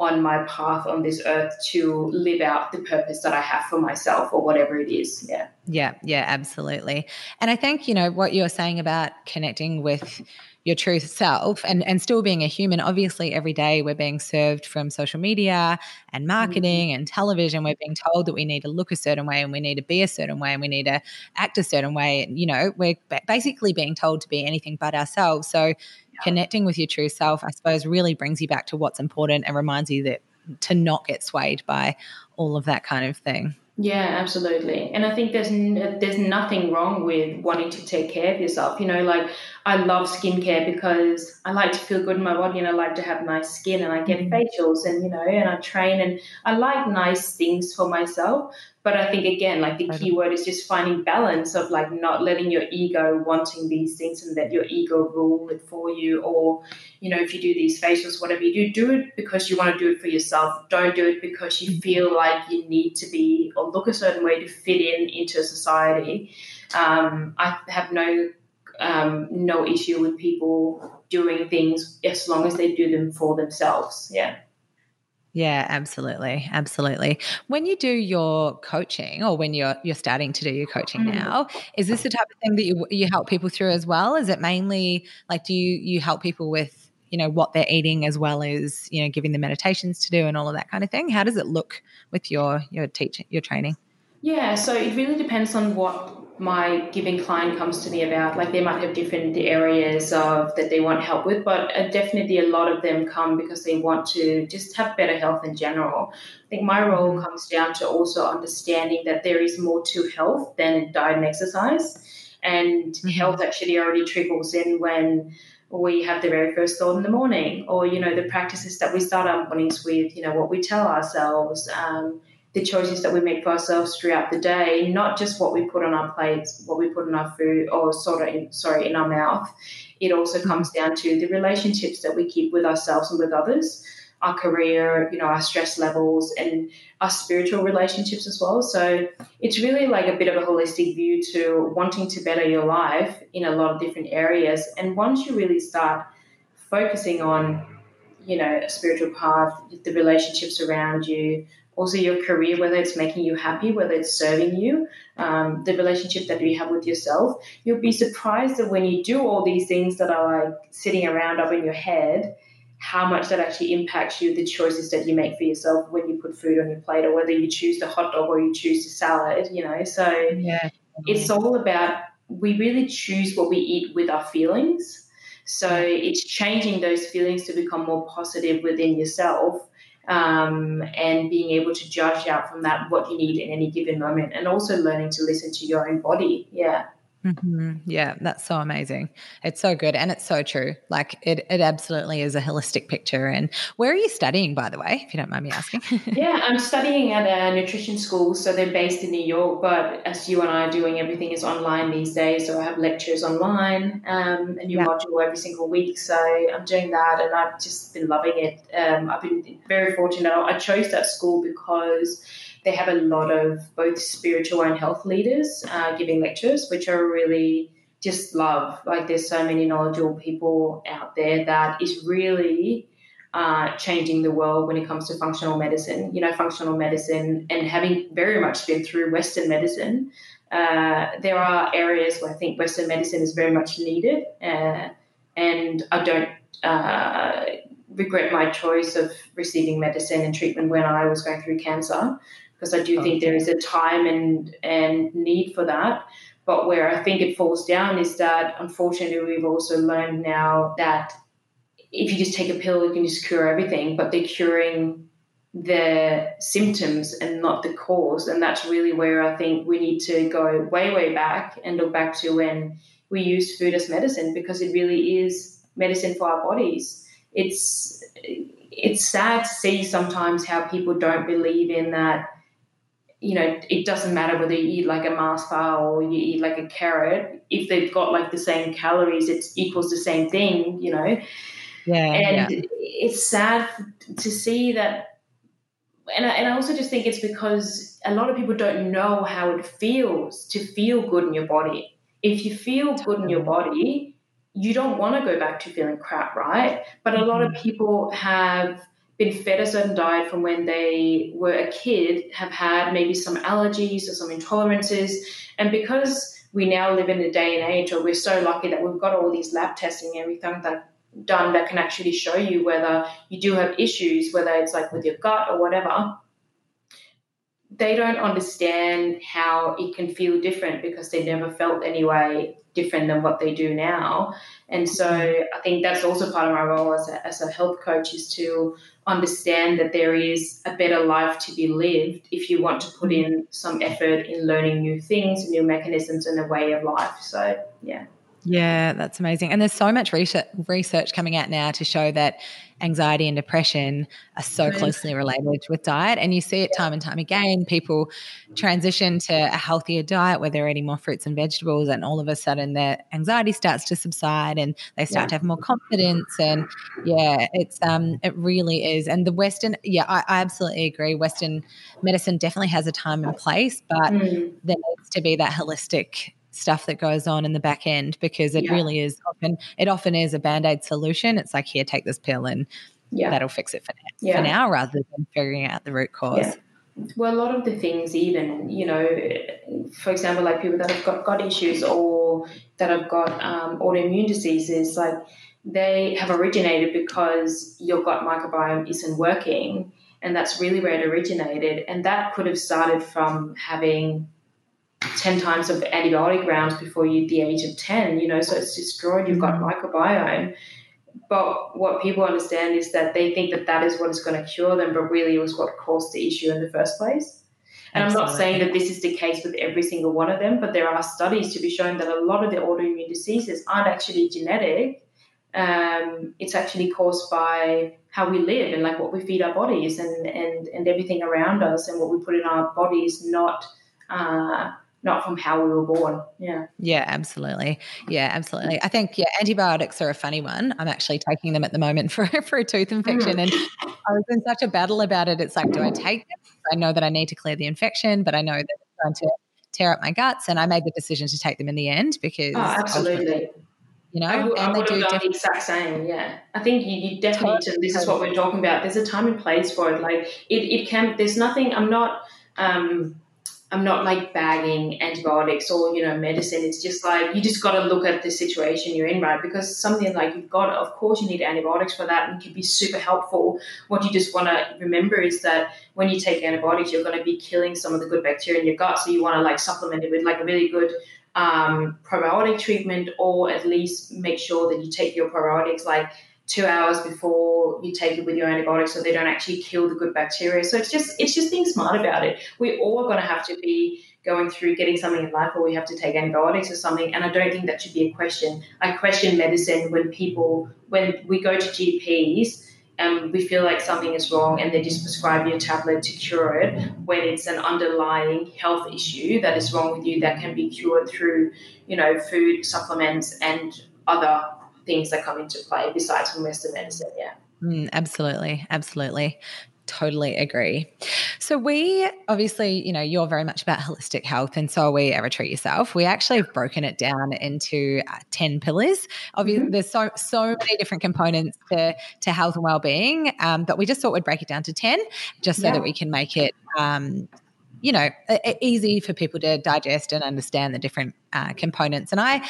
S1: on my path on this earth to live out the purpose that I have for myself or whatever it is. Yeah.
S2: Yeah, yeah, absolutely. And I think, you know, what you're saying about connecting with your true self and, and still being a human. Obviously, every day we're being served from social media and marketing mm-hmm. and television. We're being told that we need to look a certain way and we need to be a certain way and we need to act a certain way. And, You know, we're basically being told to be anything but ourselves. So, connecting with your true self, I suppose, really brings you back to what's important and reminds you that to not get swayed by all of that kind of thing.
S1: Yeah, absolutely. And I think there's n- there's nothing wrong with wanting to take care of yourself. You know, like I love skincare because I like to feel good in my body and I like to have nice skin and I get mm-hmm. facials and you know and I train and I like nice things for myself. But I think again, like the key word is just finding balance of like not letting your ego wanting these things and let your ego rule it for you. Or, you know, if you do these facials, whatever you do, do it because you want to do it for yourself. Don't do it because you mm-hmm. feel like you need to be or look a certain way to fit in into society. Um, I have no um, no issue with people doing things as long as they do them for themselves. Yeah.
S2: Yeah, absolutely. Absolutely. When you do your coaching or when you're you're starting to do your coaching mm-hmm. now, is this the type of thing that you you help people through as well? Is it mainly like do you you help people with, you know, what they're eating as well as, you know, giving them meditations to do and all of that kind of thing? How does it look with your your teaching your training?
S1: Yeah, so it really depends on what my giving client comes to me about like they might have different areas of that they want help with but uh, definitely a lot of them come because they want to just have better health in general i think my role mm-hmm. comes down to also understanding that there is more to health than diet and exercise and mm-hmm. health actually already trickles in when we have the very first thought in the morning or you know the practices that we start our mornings with you know what we tell ourselves um, the choices that we make for ourselves throughout the day, not just what we put on our plates, what we put in our food, or sort of in, sorry in our mouth. It also mm-hmm. comes down to the relationships that we keep with ourselves and with others, our career, you know, our stress levels, and our spiritual relationships as well. So it's really like a bit of a holistic view to wanting to better your life in a lot of different areas. And once you really start focusing on you know, a spiritual path, the relationships around you, also your career, whether it's making you happy, whether it's serving you, um, the relationship that you have with yourself. You'll be surprised that when you do all these things that are like sitting around up in your head, how much that actually impacts you, the choices that you make for yourself when you put food on your plate, or whether you choose the hot dog or you choose the salad, you know. So yeah. it's all about we really choose what we eat with our feelings. So it's changing those feelings to become more positive within yourself um, and being able to judge out from that what you need in any given moment and also learning to listen to your own body. Yeah.
S2: Mm-hmm. Yeah, that's so amazing. It's so good and it's so true. Like it, it absolutely is a holistic picture. And where are you studying, by the way, if you don't mind me asking?
S1: yeah, I'm studying at a nutrition school. So they're based in New York, but as you and I are doing, everything is online these days. So I have lectures online, um, a new yeah. module every single week. So I'm doing that and I've just been loving it. Um, I've been very fortunate. I chose that school because they have a lot of both spiritual and health leaders uh, giving lectures, which are really just love. Like there's so many knowledgeable people out there that is really uh, changing the world when it comes to functional medicine. You know, functional medicine and having very much been through Western medicine, uh, there are areas where I think Western medicine is very much needed, uh, and I don't uh, regret my choice of receiving medicine and treatment when I was going through cancer because I do okay. think there is a time and and need for that. But where I think it falls down is that unfortunately we've also learned now that if you just take a pill, you can just cure everything, but they're curing the symptoms and not the cause. And that's really where I think we need to go way, way back and look back to when we use food as medicine because it really is medicine for our bodies. It's it's sad to see sometimes how people don't believe in that you know, it doesn't matter whether you eat like a Mars bar or you eat like a carrot. If they've got like the same calories, it equals the same thing, you know.
S2: Yeah.
S1: And
S2: yeah.
S1: it's sad to see that. And I, and I also just think it's because a lot of people don't know how it feels to feel good in your body. If you feel good in your body, you don't want to go back to feeling crap, right? But a lot of mm-hmm. people have been fed a certain diet from when they were a kid, have had maybe some allergies or some intolerances. And because we now live in a day and age where we're so lucky that we've got all these lab testing and everything that done that can actually show you whether you do have issues, whether it's like with your gut or whatever, they don't understand how it can feel different because they never felt any way different than what they do now. And so I think that's also part of my role as a, as a health coach is to understand that there is a better life to be lived if you want to put mm-hmm. in some effort in learning new things, new mechanisms, and a way of life. So, yeah.
S2: Yeah, that's amazing. And there's so much research, research coming out now to show that anxiety and depression are so closely related with diet. And you see it time and time again. People transition to a healthier diet where they're eating more fruits and vegetables, and all of a sudden their anxiety starts to subside and they start yeah. to have more confidence. And yeah, it's um it really is. And the Western, yeah, I, I absolutely agree. Western medicine definitely has a time and place, but mm. there needs to be that holistic stuff that goes on in the back end because it yeah. really is often it often is a band-aid solution it's like here take this pill and yeah. that'll fix it for now, yeah. for now rather than figuring out the root cause
S1: well a lot of the things even you know for example like people that have got gut issues or that have got um, autoimmune diseases like they have originated because your gut microbiome isn't working and that's really where it originated and that could have started from having 10 times of antibiotic rounds before you the age of 10 you know so it's destroyed you've mm-hmm. microbiome but what people understand is that they think that that is what is going to cure them but really it was what caused the issue in the first place and Absolutely. i'm not saying that this is the case with every single one of them but there are studies to be shown that a lot of the autoimmune diseases aren't actually genetic um, it's actually caused by how we live and like what we feed our bodies and and and everything around us and what we put in our bodies not uh, not from how we were born. Yeah.
S2: Yeah, absolutely. Yeah, absolutely. I think yeah, antibiotics are a funny one. I'm actually taking them at the moment for for a tooth infection, and I was in such a battle about it. It's like, do I take them? I know that I need to clear the infection, but I know that it's going to tear up my guts, and I made the decision to take them in the end because
S1: oh, absolutely.
S2: you know,
S1: I would,
S2: and
S1: I
S2: they
S1: would
S2: do
S1: have done the exact same. Yeah, I think you, you definitely. Totally. This is what we're talking about. There's a time and place for it. Like it, it can. There's nothing. I'm not. Um, I'm not like bagging antibiotics or you know medicine. It's just like you just got to look at the situation you're in, right? Because something like you've got, of course, you need antibiotics for that, and can be super helpful. What you just want to remember is that when you take antibiotics, you're going to be killing some of the good bacteria in your gut. So you want to like supplement it with like a really good um, probiotic treatment, or at least make sure that you take your probiotics like two hours before you take it with your antibiotics so they don't actually kill the good bacteria. So it's just it's just being smart about it. We all are going to have to be going through getting something in life where we have to take antibiotics or something. And I don't think that should be a question. I question medicine when people when we go to GPs and we feel like something is wrong and they just prescribe you a tablet to cure it when it's an underlying health issue that is wrong with you that can be cured through you know food supplements and other things that come into play besides from western medicine yeah
S2: mm, absolutely absolutely totally agree. So we obviously, you know, you're very much about holistic health, and so are we ever treat Yourself. We actually have broken it down into uh, ten pillars. Obviously, mm-hmm. there's so so many different components to to health and well being, um, but we just thought we'd break it down to ten, just so yeah. that we can make it um, you know, easy for people to digest and understand the different uh, components. And I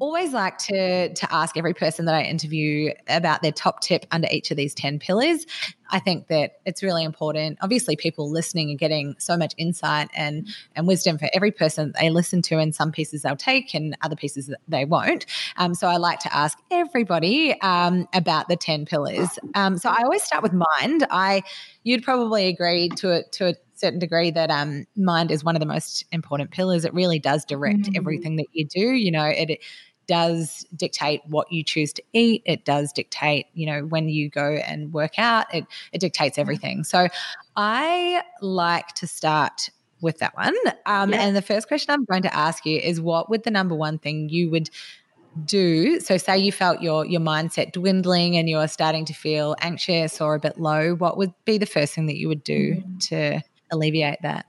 S2: always like to to ask every person that I interview about their top tip under each of these ten pillars. I think that it's really important. Obviously, people listening are getting so much insight and and wisdom for every person they listen to, and some pieces they'll take, and other pieces they won't. Um, so I like to ask everybody um, about the ten pillars. Um, so I always start with mind. I you'd probably agree to it to a certain degree that um, mind is one of the most important pillars. It really does direct mm-hmm. everything that you do. You know, it, it does dictate what you choose to eat. It does dictate, you know, when you go and work out. It it dictates everything. So I like to start with that one. Um, yeah. And the first question I'm going to ask you is, what would the number one thing you would do so say you felt your your mindset dwindling and you're starting to feel anxious or a bit low what would be the first thing that you would do mm-hmm. to alleviate that?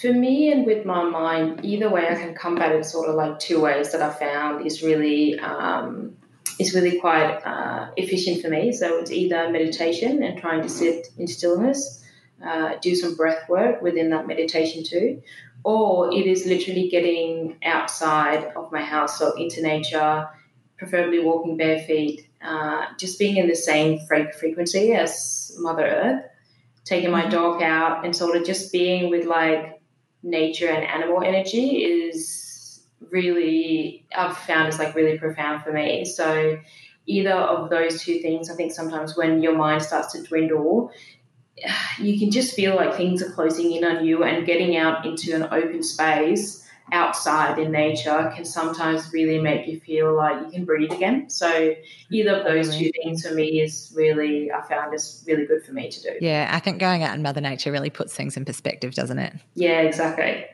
S1: For me and with my mind, either way I can combat it sort of like two ways that I found is really um, is really quite uh, efficient for me. So it's either meditation and trying to sit in stillness, uh, do some breath work within that meditation too, or it is literally getting outside of my house, so into nature, preferably walking bare feet, uh, just being in the same frequency as Mother Earth taking my mm-hmm. dog out and sort of just being with like nature and animal energy is really I've found is like really profound for me. So either of those two things, I think sometimes when your mind starts to dwindle, you can just feel like things are closing in on you and getting out into an open space outside in nature can sometimes really make you feel like you can breathe again. So either of those two things for me is really I found is really good for me to do.
S2: Yeah, I think going out in Mother Nature really puts things in perspective, doesn't it?
S1: Yeah, exactly.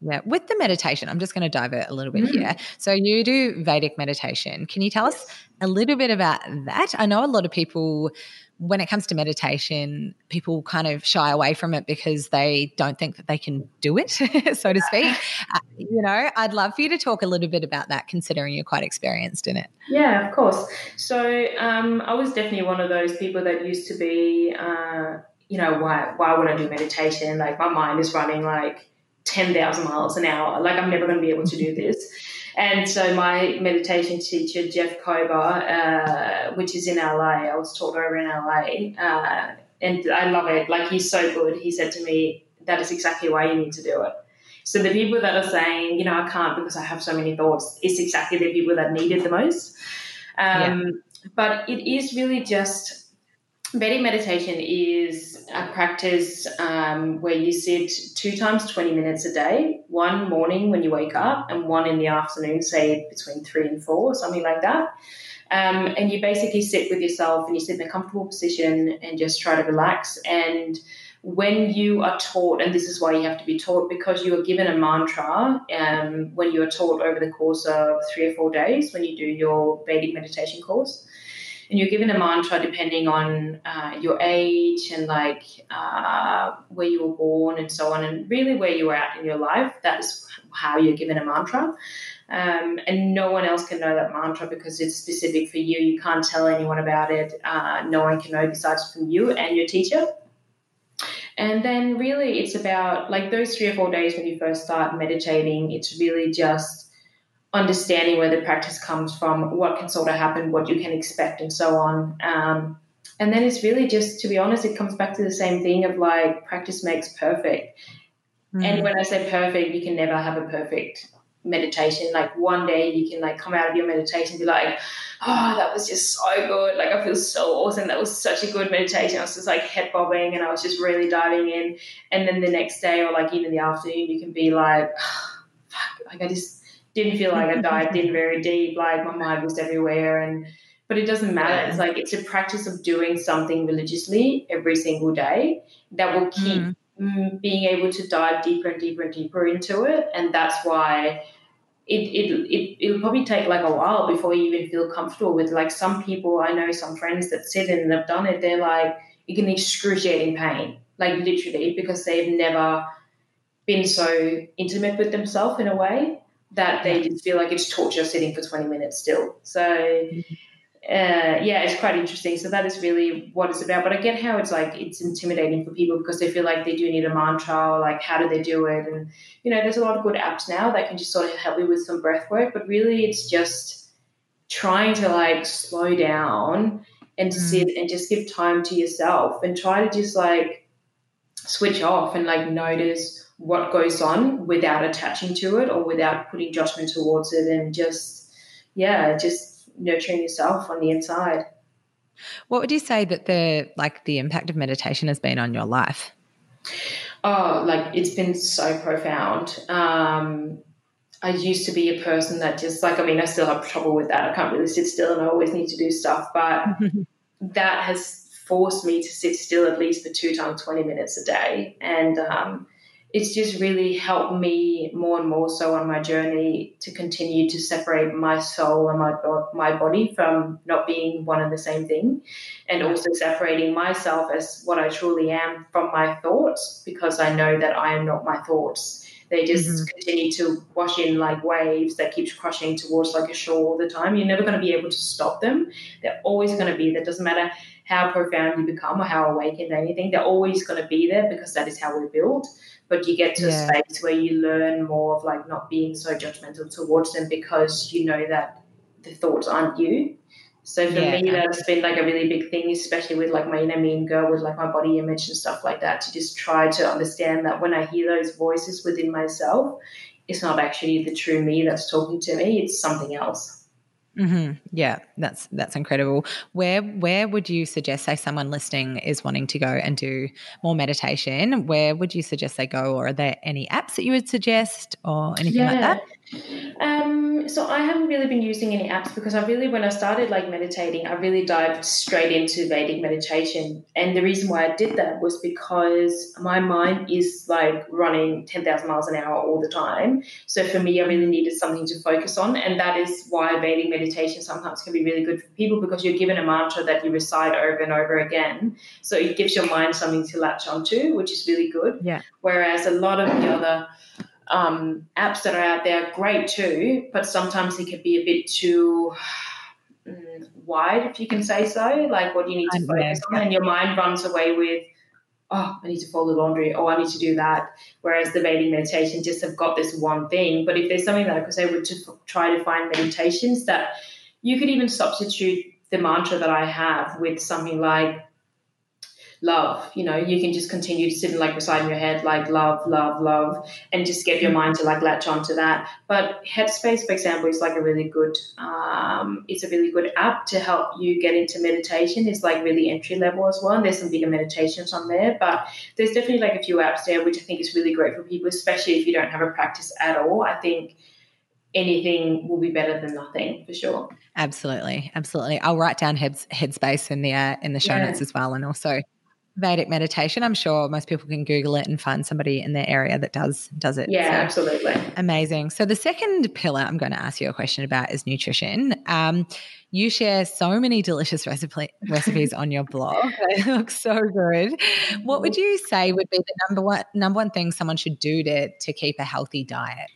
S2: Yeah, with the meditation, I'm just going to divert a little bit mm. here. So you do Vedic meditation. Can you tell us a little bit about that? I know a lot of people when it comes to meditation, people kind of shy away from it because they don't think that they can do it, so to speak. Uh, you know, I'd love for you to talk a little bit about that, considering you're quite experienced in it.
S1: Yeah, of course. So um, I was definitely one of those people that used to be, uh, you know, why why would I do meditation? Like my mind is running like ten thousand miles an hour. Like I'm never going to be able to do this. And so my meditation teacher, Jeff Kober, uh, which is in LA, I was taught over in LA, uh, and I love it. Like he's so good. He said to me, "That is exactly why you need to do it." So the people that are saying, you know, I can't because I have so many thoughts, it's exactly the people that need it the most. Um, yeah. But it is really just Vedic meditation is a practice um, where you sit two times 20 minutes a day, one morning when you wake up and one in the afternoon, say between three and four, something like that. Um, and you basically sit with yourself and you sit in a comfortable position and just try to relax. And when you are taught, and this is why you have to be taught, because you are given a mantra um, when you are taught over the course of three or four days when you do your Vedic meditation course and you're given a mantra depending on uh, your age and like uh, where you were born and so on, and really where you are at in your life. That's how you're given a mantra. Um, and no one else can know that mantra because it's specific for you. You can't tell anyone about it. Uh, no one can know besides from you and your teacher. And then really it's about like those three or four days when you first start meditating, it's really just understanding where the practice comes from, what can sort of happen, what you can expect, and so on. Um, and then it's really just, to be honest, it comes back to the same thing of like practice makes perfect. Mm. And when I say perfect, you can never have a perfect meditation. Like one day you can like come out of your meditation be like, oh, that was just so good. Like I feel so awesome. That was such a good meditation. I was just like head bobbing and I was just really diving in. And then the next day or like even the afternoon, you can be like, oh, fuck, like I just didn't feel like I dived in very deep. Like my mind was everywhere and but it doesn't matter. It's like it's a practice of doing something religiously every single day that will keep mm. being able to dive deeper and deeper and deeper into it. And that's why it, it, it, it'll probably take like a while before you even feel comfortable with like some people I know some friends that sit in and have done it they're like you can excruciating pain like literally because they've never been so intimate with themselves in a way that they just feel like it's torture sitting for 20 minutes still so mm-hmm uh, yeah, it's quite interesting. So that is really what it's about. But I get how it's like it's intimidating for people because they feel like they do need a mantra or like how do they do it? And you know, there's a lot of good apps now that can just sort of help you with some breath work. But really, it's just trying to like slow down and to mm. sit and just give time to yourself and try to just like switch off and like notice what goes on without attaching to it or without putting judgment towards it and just yeah just nurturing yourself on the inside.
S2: What would you say that the like the impact of meditation has been on your life?
S1: Oh, like it's been so profound. Um, I used to be a person that just like I mean I still have trouble with that. I can't really sit still and I always need to do stuff, but that has forced me to sit still at least for two times twenty minutes a day, and um, it's just really helped me more and more so on my journey to continue to separate my soul and my my body from not being one and the same thing, and also separating myself as what I truly am from my thoughts because I know that I am not my thoughts. They just mm-hmm. continue to wash in like waves that keeps crushing towards like a shore all the time. You're never going to be able to stop them. They're always going to be there. Doesn't matter how profound you become or how awakened or anything. They're always going to be there because that is how we're built but you get to yeah. a space where you learn more of like not being so judgmental towards them because you know that the thoughts aren't you. So for yeah. me, that's been like a really big thing, especially with like my inner mean girl, with like my body image and stuff like that, to just try to understand that when I hear those voices within myself, it's not actually the true me that's talking to me; it's something else.
S2: Mm-hmm. Yeah, that's that's incredible. Where where would you suggest, say, someone listening is wanting to go and do more meditation? Where would you suggest they go, or are there any apps that you would suggest, or anything yeah. like that?
S1: So I haven't really been using any apps because I really, when I started like meditating, I really dived straight into Vedic meditation. And the reason why I did that was because my mind is like running 10,000 miles an hour all the time. So for me, I really needed something to focus on. And that is why Vedic meditation sometimes can be really good for people because you're given a mantra that you recite over and over again. So it gives your mind something to latch onto, which is really good.
S2: Yeah.
S1: Whereas a lot of the other um, apps that are out there, great too, but sometimes it can be a bit too mm, wide, if you can say so. Like what you need to focus on, and your mind runs away with, oh, I need to fold the laundry, oh, I need to do that. Whereas the Vedic meditation just have got this one thing. But if there's something that I could say, would to try to find meditations that you could even substitute the mantra that I have with something like love. You know, you can just continue to sit and like recite in your head, like love, love, love, and just get your mind to like latch onto that. But Headspace, for example, is like a really good, um, it's a really good app to help you get into meditation. It's like really entry level as well. And there's some bigger meditations on there, but there's definitely like a few apps there, which I think is really great for people, especially if you don't have a practice at all. I think anything will be better than nothing for sure.
S2: Absolutely, absolutely. I'll write down heads, Headspace in the uh, in the show yeah. notes as well, and also Vedic meditation. I'm sure most people can Google it and find somebody in their area that does does it.
S1: Yeah, so, absolutely.
S2: Amazing. So the second pillar I'm going to ask you a question about is nutrition. Um, you share so many delicious recipe, recipes on your blog. They look so good. What would you say would be the number one number one thing someone should do to to keep a healthy diet?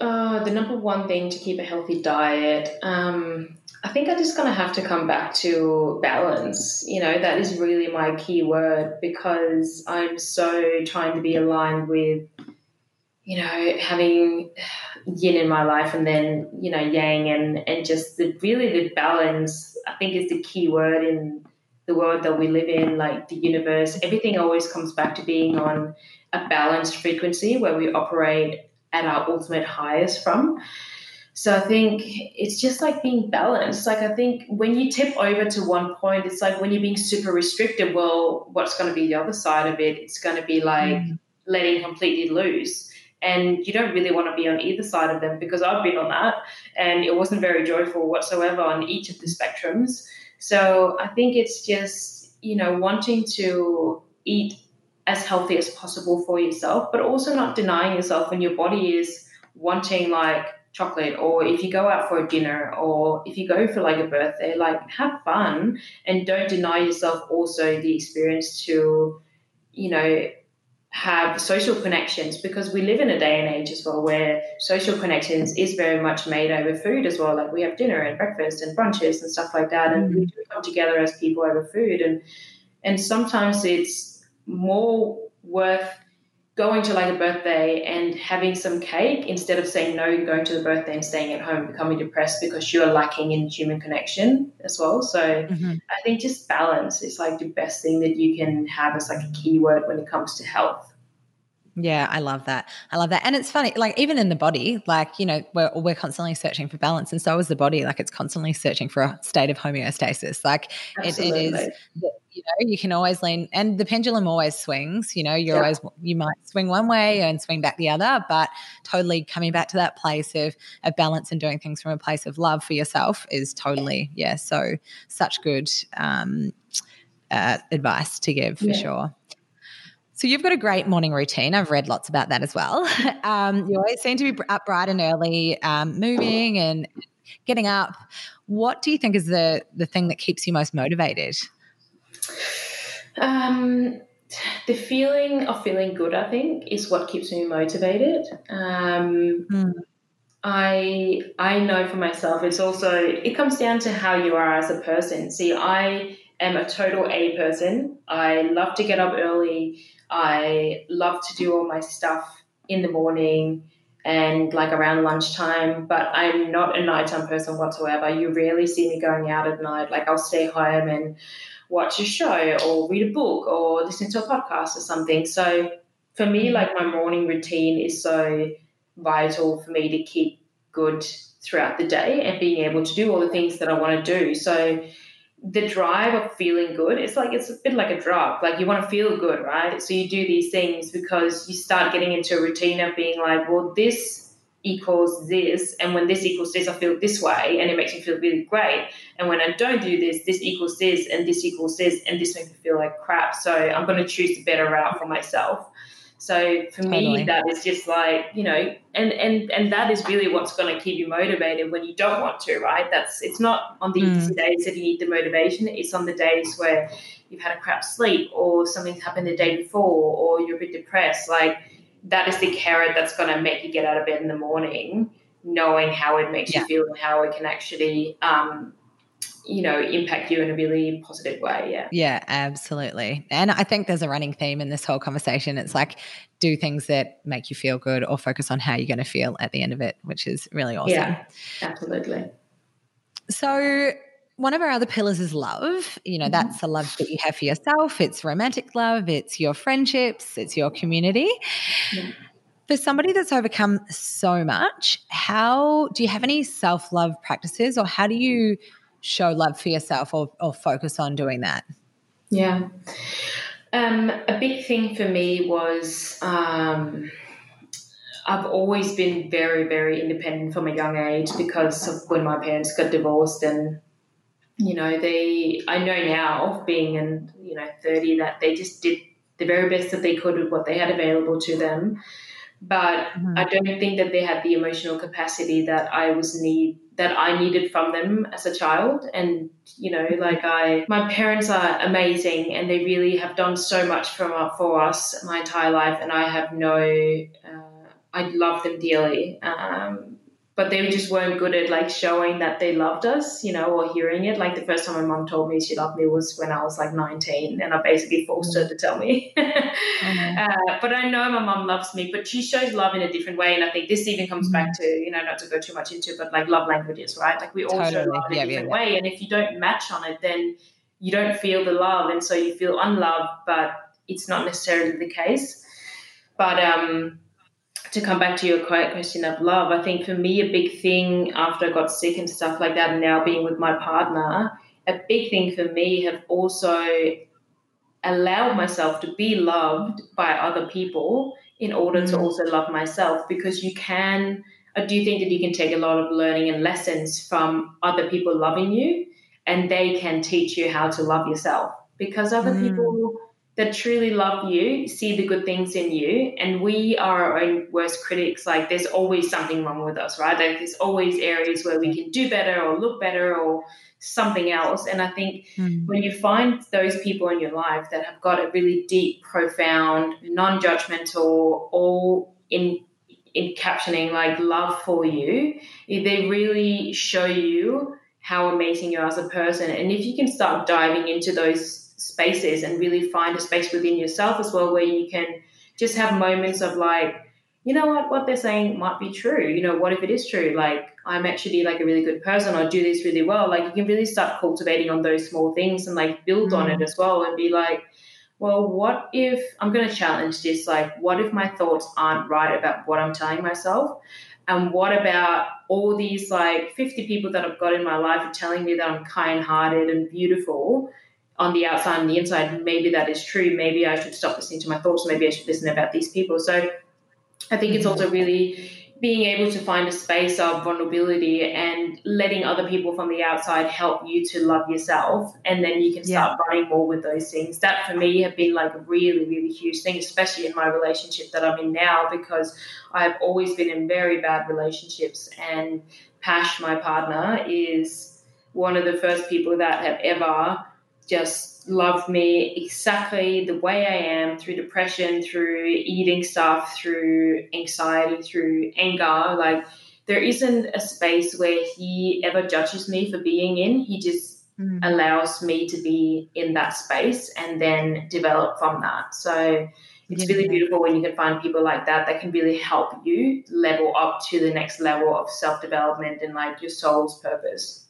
S1: Uh, the number one thing to keep a healthy diet. Um, I think I'm just going to have to come back to balance. You know, that is really my key word because I'm so trying to be aligned with, you know, having yin in my life and then, you know, yang and, and just the really the balance, I think is the key word in the world that we live in, like the universe. Everything always comes back to being on a balanced frequency where we operate at our ultimate highest from. So I think it's just like being balanced. Like I think when you tip over to one point, it's like when you're being super restricted, well, what's going to be the other side of it? It's going to be like mm. letting completely loose. And you don't really want to be on either side of them because I've been on that and it wasn't very joyful whatsoever on each of the spectrums. So I think it's just, you know, wanting to eat as healthy as possible for yourself, but also not denying yourself when your body is wanting like chocolate or if you go out for a dinner or if you go for like a birthday like have fun and don't deny yourself also the experience to you know have social connections because we live in a day and age as well where social connections is very much made over food as well like we have dinner and breakfast and brunches and stuff like that and mm-hmm. we do come together as people over food and and sometimes it's more worth going to like a birthday and having some cake instead of saying no, going to the birthday and staying at home, becoming depressed because you're lacking in human connection as well. So mm-hmm. I think just balance is like the best thing that you can have as like a keyword when it comes to health.
S2: Yeah, I love that. I love that. And it's funny, like even in the body, like, you know, we're, we're constantly searching for balance and so is the body. Like it's constantly searching for a state of homeostasis. Like it, it is, you know, you can always lean and the pendulum always swings, you know, you're yeah. always, you might swing one way and swing back the other, but totally coming back to that place of, of balance and doing things from a place of love for yourself is totally, yeah. So such good, um, uh, advice to give for yeah. sure. So you've got a great morning routine. I've read lots about that as well. Um, you always seem to be up bright and early, um, moving and getting up. What do you think is the the thing that keeps you most motivated?
S1: Um, the feeling of feeling good, I think, is what keeps me motivated. Um, mm. I I know for myself, it's also it comes down to how you are as a person. See, I am a total A person. I love to get up early. I love to do all my stuff in the morning and like around lunchtime, but I'm not a nighttime person whatsoever. You rarely see me going out at night. Like I'll stay home and watch a show or read a book or listen to a podcast or something. So for me, mm. like my morning routine is so vital for me to keep good throughout the day and being able to do all the things that I want to do. So the drive of feeling good it's like it's a bit like a drug like you want to feel good right? So you do these things because you start getting into a routine of being like well this equals this and when this equals this i feel this way and it makes me feel really great. And when i don't do this this equals this and this equals this and this makes me feel like crap. So i'm going to choose the better route for myself so for totally. me, that is just like you know, and and and that is really what's going to keep you motivated when you don't want to, right? That's it's not on the mm. days that you need the motivation. It's on the days where you've had a crap sleep or something's happened the day before or you're a bit depressed. Like that is the carrot that's going to make you get out of bed in the morning, knowing how it makes yeah. you feel and how it can actually um, you know impact you in a really positive way yeah
S2: yeah absolutely and i think there's a running theme in this whole conversation it's like do things that make you feel good or focus on how you're going to feel at the end of it which is really awesome
S1: yeah absolutely
S2: so one of our other pillars is love. You know, mm-hmm. that's the love that you have for yourself. It's romantic love, it's your friendships, it's your community. Yeah. For somebody that's overcome so much, how do you have any self love practices or how do you show love for yourself or, or focus on doing that?
S1: Yeah. Um, a big thing for me was um, I've always been very, very independent from a young age because of when my parents got divorced and you know they I know now being in you know 30 that they just did the very best that they could with what they had available to them but mm-hmm. I don't think that they had the emotional capacity that I was need that I needed from them as a child. And you know, like I, my parents are amazing, and they really have done so much for for us my entire life, and I have no. Uh, I love them dearly. Um, but they just weren't good at like showing that they loved us, you know, or hearing it. Like the first time my mom told me she loved me was when I was like 19, and I basically forced her to tell me. mm-hmm. uh, but I know my mom loves me, but she shows love in a different way. And I think this even comes mm-hmm. back to, you know, not to go too much into, but like love languages, right? Like we all totally. show love in yeah, a different yeah, yeah. way. And if you don't match on it, then you don't feel the love. And so you feel unloved, but it's not necessarily the case. But, um, to come back to your quiet question of love, I think for me, a big thing after I got sick and stuff like that, and now being with my partner, a big thing for me have also allowed myself to be loved by other people in order mm. to also love myself because you can. I do think that you can take a lot of learning and lessons from other people loving you, and they can teach you how to love yourself because other mm. people that truly love you see the good things in you. And we are our own worst critics. Like there's always something wrong with us right? Like there's always areas where we can do better or look better or something else. And i think mm. when you find those people in your life that have got a really deep profound non-judgmental all in in captioning like love for you they really show you how amazing you are as a person. And if you can start diving into those spaces and really find a space within yourself as well where you can just have moments of like you know what what they're saying might be true you know what if it is true like i'm actually like a really good person i do this really well like you can really start cultivating on those small things and like build mm. on it mm. as well and be like well what if i'm going to challenge this like what if my thoughts aren't right about what i'm telling myself and what about all these like 50 people that I've got in my life are telling me that I'm kind hearted and beautiful? On the outside and the inside, maybe that is true. Maybe I should stop listening to my thoughts. Maybe I should listen about these people. So I think it's also mm-hmm. really being able to find a space of vulnerability and letting other people from the outside help you to love yourself. And then you can start yeah. running more with those things. That for me have been like a really, really huge thing, especially in my relationship that I'm in now, because I've always been in very bad relationships. And Pash, my partner, is one of the first people that have ever just loved me exactly the way I am through depression, through eating stuff, through anxiety, through anger. Like, there isn't a space where he ever judges me for being in. He just mm. allows me to be in that space and then develop from that. So, it's yeah. really beautiful when you can find people like that that can really help you level up to the next level of self development and like your soul's purpose.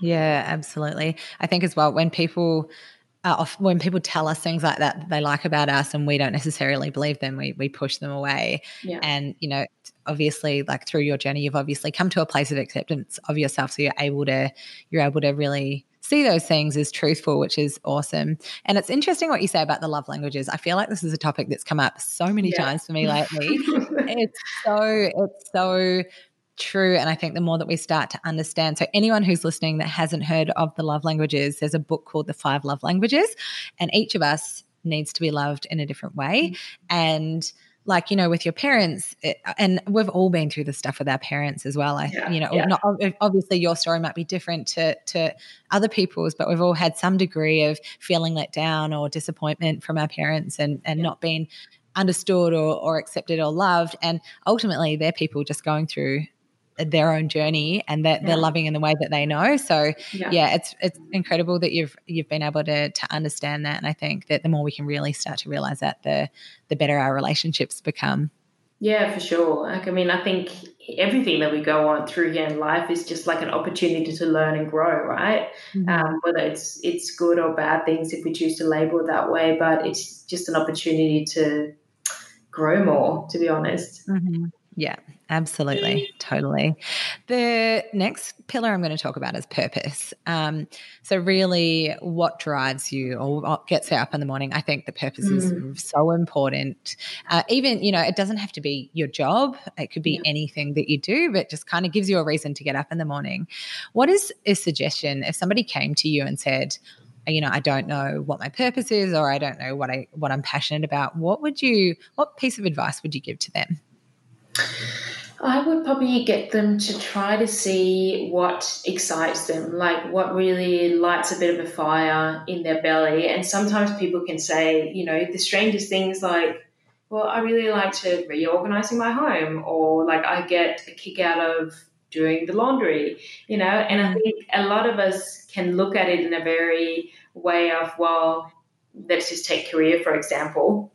S2: Yeah, absolutely. I think as well when people uh, when people tell us things like that, that they like about us and we don't necessarily believe them, we, we push them away. Yeah. And, you know, obviously like through your journey, you've obviously come to a place of acceptance of yourself. So you're able to, you're able to really see those things as truthful, which is awesome. And it's interesting what you say about the love languages. I feel like this is a topic that's come up so many yeah. times for me lately. it's so, it's so true. And I think the more that we start to understand, so anyone who's listening that hasn't heard of the love languages, there's a book called The Five Love Languages, and each of us needs to be loved in a different way. Mm-hmm. And like you know with your parents it, and we've all been through the stuff with our parents as well i yeah, you know yeah. not, obviously your story might be different to to other people's but we've all had some degree of feeling let down or disappointment from our parents and and yeah. not being understood or, or accepted or loved and ultimately they're people just going through their own journey and that yeah. they're loving in the way that they know. So yeah. yeah. it's it's incredible that you've you've been able to to understand that. And I think that the more we can really start to realize that, the the better our relationships become.
S1: Yeah, for sure. Like I mean, I think everything that we go on through here in life is just like an opportunity to learn and grow, right? Mm-hmm. Um, whether it's it's good or bad things, if we choose to label it that way, but it's just an opportunity to grow more. To be honest.
S2: Mm-hmm. Yeah, absolutely. Totally. The next pillar I'm going to talk about is purpose. Um, so, really, what drives you or what gets you up in the morning? I think the purpose mm. is so important. Uh, even, you know, it doesn't have to be your job, it could be yeah. anything that you do, but just kind of gives you a reason to get up in the morning. What is a suggestion if somebody came to you and said, you know i don't know what my purpose is or i don't know what i what i'm passionate about what would you what piece of advice would you give to them
S1: I would probably get them to try to see what excites them, like what really lights a bit of a fire in their belly. And sometimes people can say, you know, the strangest things like, well, I really like to reorganizing my home, or like I get a kick out of doing the laundry, you know. And I mm. think a lot of us can look at it in a very way of, well, let's just take career for example.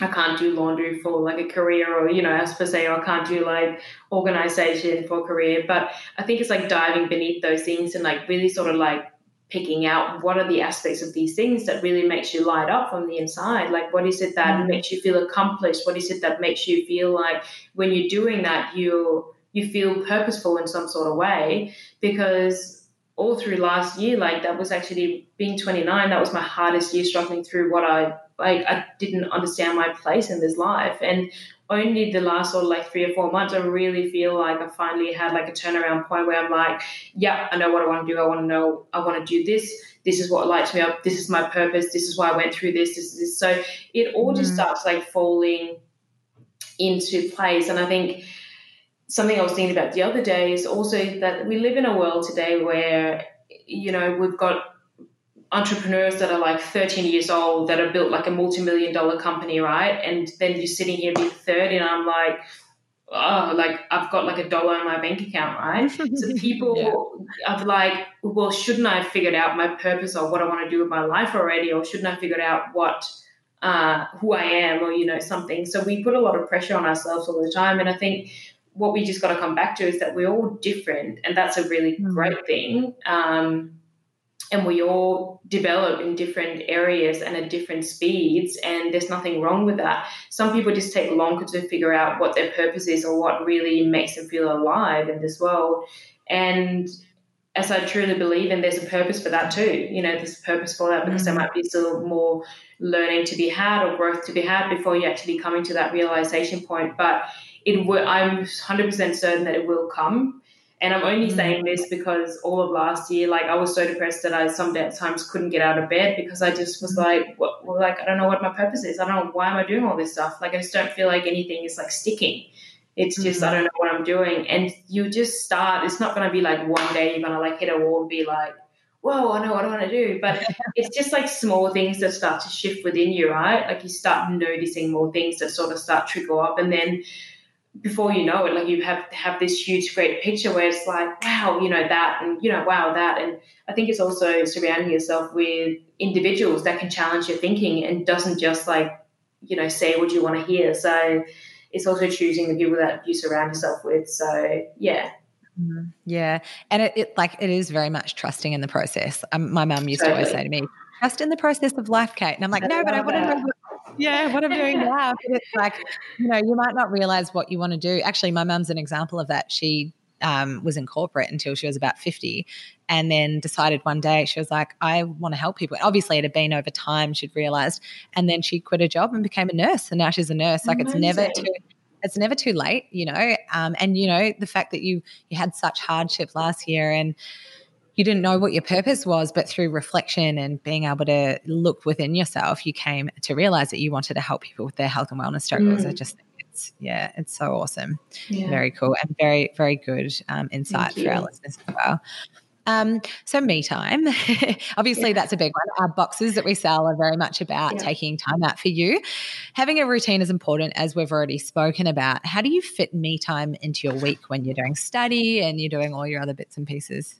S1: I can't do laundry for like a career, or you know, as per se, I can't do like organization for career. But I think it's like diving beneath those things and like really sort of like picking out what are the aspects of these things that really makes you light up from the inside like what is it that mm. makes you feel accomplished what is it that makes you feel like when you're doing that you you feel purposeful in some sort of way because all through last year like that was actually being 29 that was my hardest year struggling through what i like i didn't understand my place in this life and only the last sort of like three or four months, I really feel like I finally had like a turnaround point where I'm like, yeah, I know what I want to do. I want to know, I want to do this. This is what lights me up. This is my purpose. This is why I went through this. This is this. So it all just mm. starts like falling into place. And I think something I was thinking about the other day is also that we live in a world today where, you know, we've got entrepreneurs that are like 13 years old that have built like a multi-million dollar company, right? And then you're sitting here being 30 and I'm like, oh, like I've got like a dollar in my bank account, right? so people yeah. have like, well, shouldn't I have figured out my purpose or what I want to do with my life already? Or shouldn't I have figured out what, uh, who I am or, you know, something. So we put a lot of pressure on ourselves all the time. And I think what we just got to come back to is that we're all different. And that's a really mm. great thing. Um, and we all develop in different areas and at different speeds and there's nothing wrong with that some people just take longer to figure out what their purpose is or what really makes them feel alive in this world and as I truly believe and there's a purpose for that too. You know, there's a purpose for that because mm-hmm. there might be still more learning to be had or growth to be had before you actually coming to that realization point. But it will, I'm 100% certain that it will come. And I'm only mm. saying this because all of last year, like I was so depressed that I sometimes couldn't get out of bed because I just was like, what, well, like I don't know what my purpose is. I don't know why am I doing all this stuff. Like I just don't feel like anything is like sticking. It's just mm-hmm. I don't know what I'm doing. And you just start. It's not going to be like one day you're going to like hit a wall and be like, whoa, I know what I want to do. But it's just like small things that start to shift within you, right? Like you start noticing more things that sort of start trickle up, and then before you know it, like you have have this huge, great picture where it's like, wow, you know that, and you know, wow that, and I think it's also surrounding yourself with individuals that can challenge your thinking and doesn't just like, you know, say what you want to hear. So it's also choosing the people that you surround yourself with. So yeah.
S2: Mm-hmm. Yeah, and it, it, like it is very much trusting in the process. Um, my mum used totally. to always say to me, "Trust in the process of life, Kate," and I'm like, I "No, but I want to know yeah, what I'm doing now. It's like, you know, you might not realize what you want to do. Actually, my mum's an example of that. She um, was in corporate until she was about 50 and then decided one day she was like i want to help people obviously it had been over time she'd realized and then she quit her job and became a nurse and now she's a nurse like Amazing. it's never too it's never too late you know um, and you know the fact that you you had such hardship last year and you didn't know what your purpose was, but through reflection and being able to look within yourself, you came to realize that you wanted to help people with their health and wellness struggles. Mm. I just think it's, yeah, it's so awesome. Yeah. Very cool and very, very good um, insight for our listeners as well. Um, so me time, obviously yeah. that's a big one. Our boxes that we sell are very much about yeah. taking time out for you. Having a routine is important, as we've already spoken about. How do you fit me time into your week when you're doing study and you're doing all your other bits and pieces?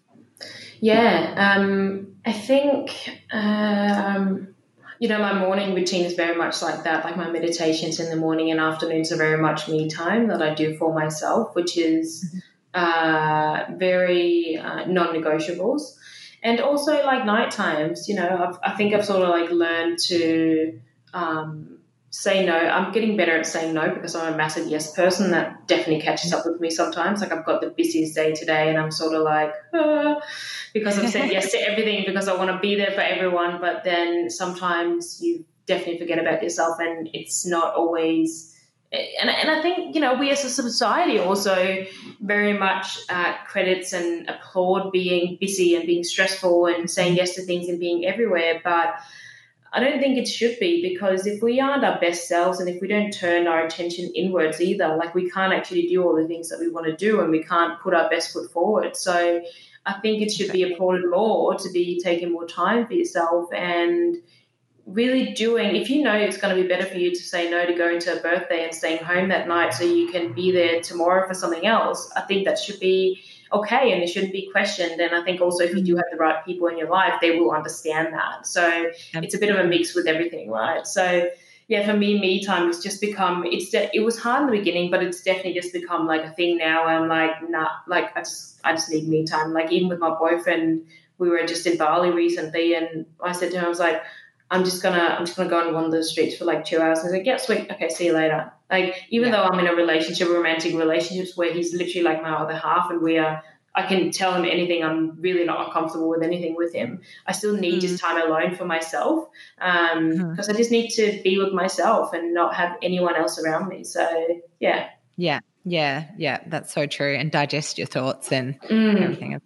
S1: Yeah, um, I think um, you know my morning routine is very much like that. Like my meditations in the morning and afternoons are very much me time that I do for myself, which is uh, very uh, non-negotiables. And also like night times, you know, I've, i think I've sort of like learned to um, say no. I'm getting better at saying no because I'm a massive yes person. That definitely catches up with me sometimes. Like I've got the busiest day today, and I'm sort of like ah, because I've said yes to everything because I want to be there for everyone. But then sometimes you definitely forget about yourself, and it's not always. And, and I think you know we as a society also very much uh, credits and applaud being busy and being stressful and saying yes to things and being everywhere, but I don't think it should be because if we aren't our best selves and if we don't turn our attention inwards either, like we can't actually do all the things that we want to do and we can't put our best foot forward. So I think it should be applauded more to be taking more time for yourself and really doing if you know it's going to be better for you to say no to going to a birthday and staying home that night so you can be there tomorrow for something else i think that should be okay and it shouldn't be questioned and i think also if you do mm. have the right people in your life they will understand that so it's a bit of a mix with everything right so yeah, for me, me time has just become it's de- it was hard in the beginning, but it's definitely just become like a thing now. I'm like, nah, like I just I just need me time. Like even with my boyfriend, we were just in Bali recently, and I said to him, I was like, I'm just gonna I'm just gonna go and wander the streets for like two hours. And he's like, yeah, sweet, okay, see you later. Like even yeah. though I'm in a relationship, romantic relationships where he's literally like my other half, and we are I can tell him anything. I'm really not uncomfortable with anything with him. I still need mm. just time alone for myself because um, mm. I just need to be with myself and not have anyone else around me. So yeah,
S2: yeah, yeah, yeah. That's so true. And digest your thoughts and mm. everything.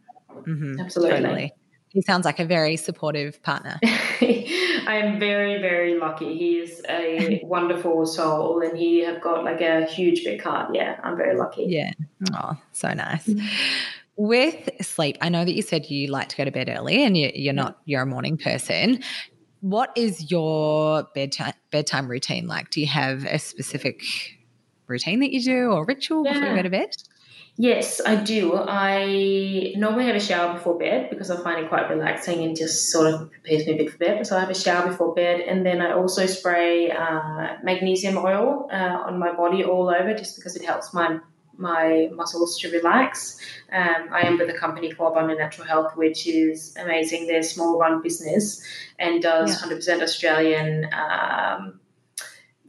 S1: Mm-hmm. Absolutely. Totally.
S2: He sounds like a very supportive partner.
S1: I am very, very lucky. He is a wonderful soul and he have got like a huge big heart. Yeah, I'm very lucky.
S2: Yeah. Oh, so nice. Mm. With sleep, I know that you said you like to go to bed early and you, are not you're a morning person. What is your bedtime bedtime routine like? Do you have a specific routine that you do or ritual yeah. before you go to bed?
S1: Yes, I do. I normally have a shower before bed because I find it quite relaxing and just sort of prepares me a bit for bed. So I have a shower before bed, and then I also spray uh, magnesium oil uh, on my body all over just because it helps my my muscles to relax. Um, I am with a company called Abundant Natural Health, which is amazing. They're a small run business and does yeah. 100% Australian um,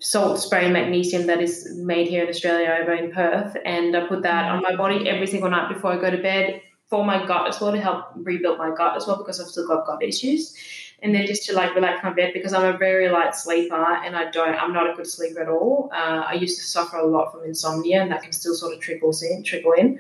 S1: salt spray and magnesium that is made here in Australia over in Perth. And I put that on my body every single night before I go to bed for my gut as well to help rebuild my gut as well because I've still got gut issues and then just to like relax my bed because I'm a very light sleeper and I don't I'm not a good sleeper at all. Uh, I used to suffer a lot from insomnia and that can still sort of trickle in trickle in.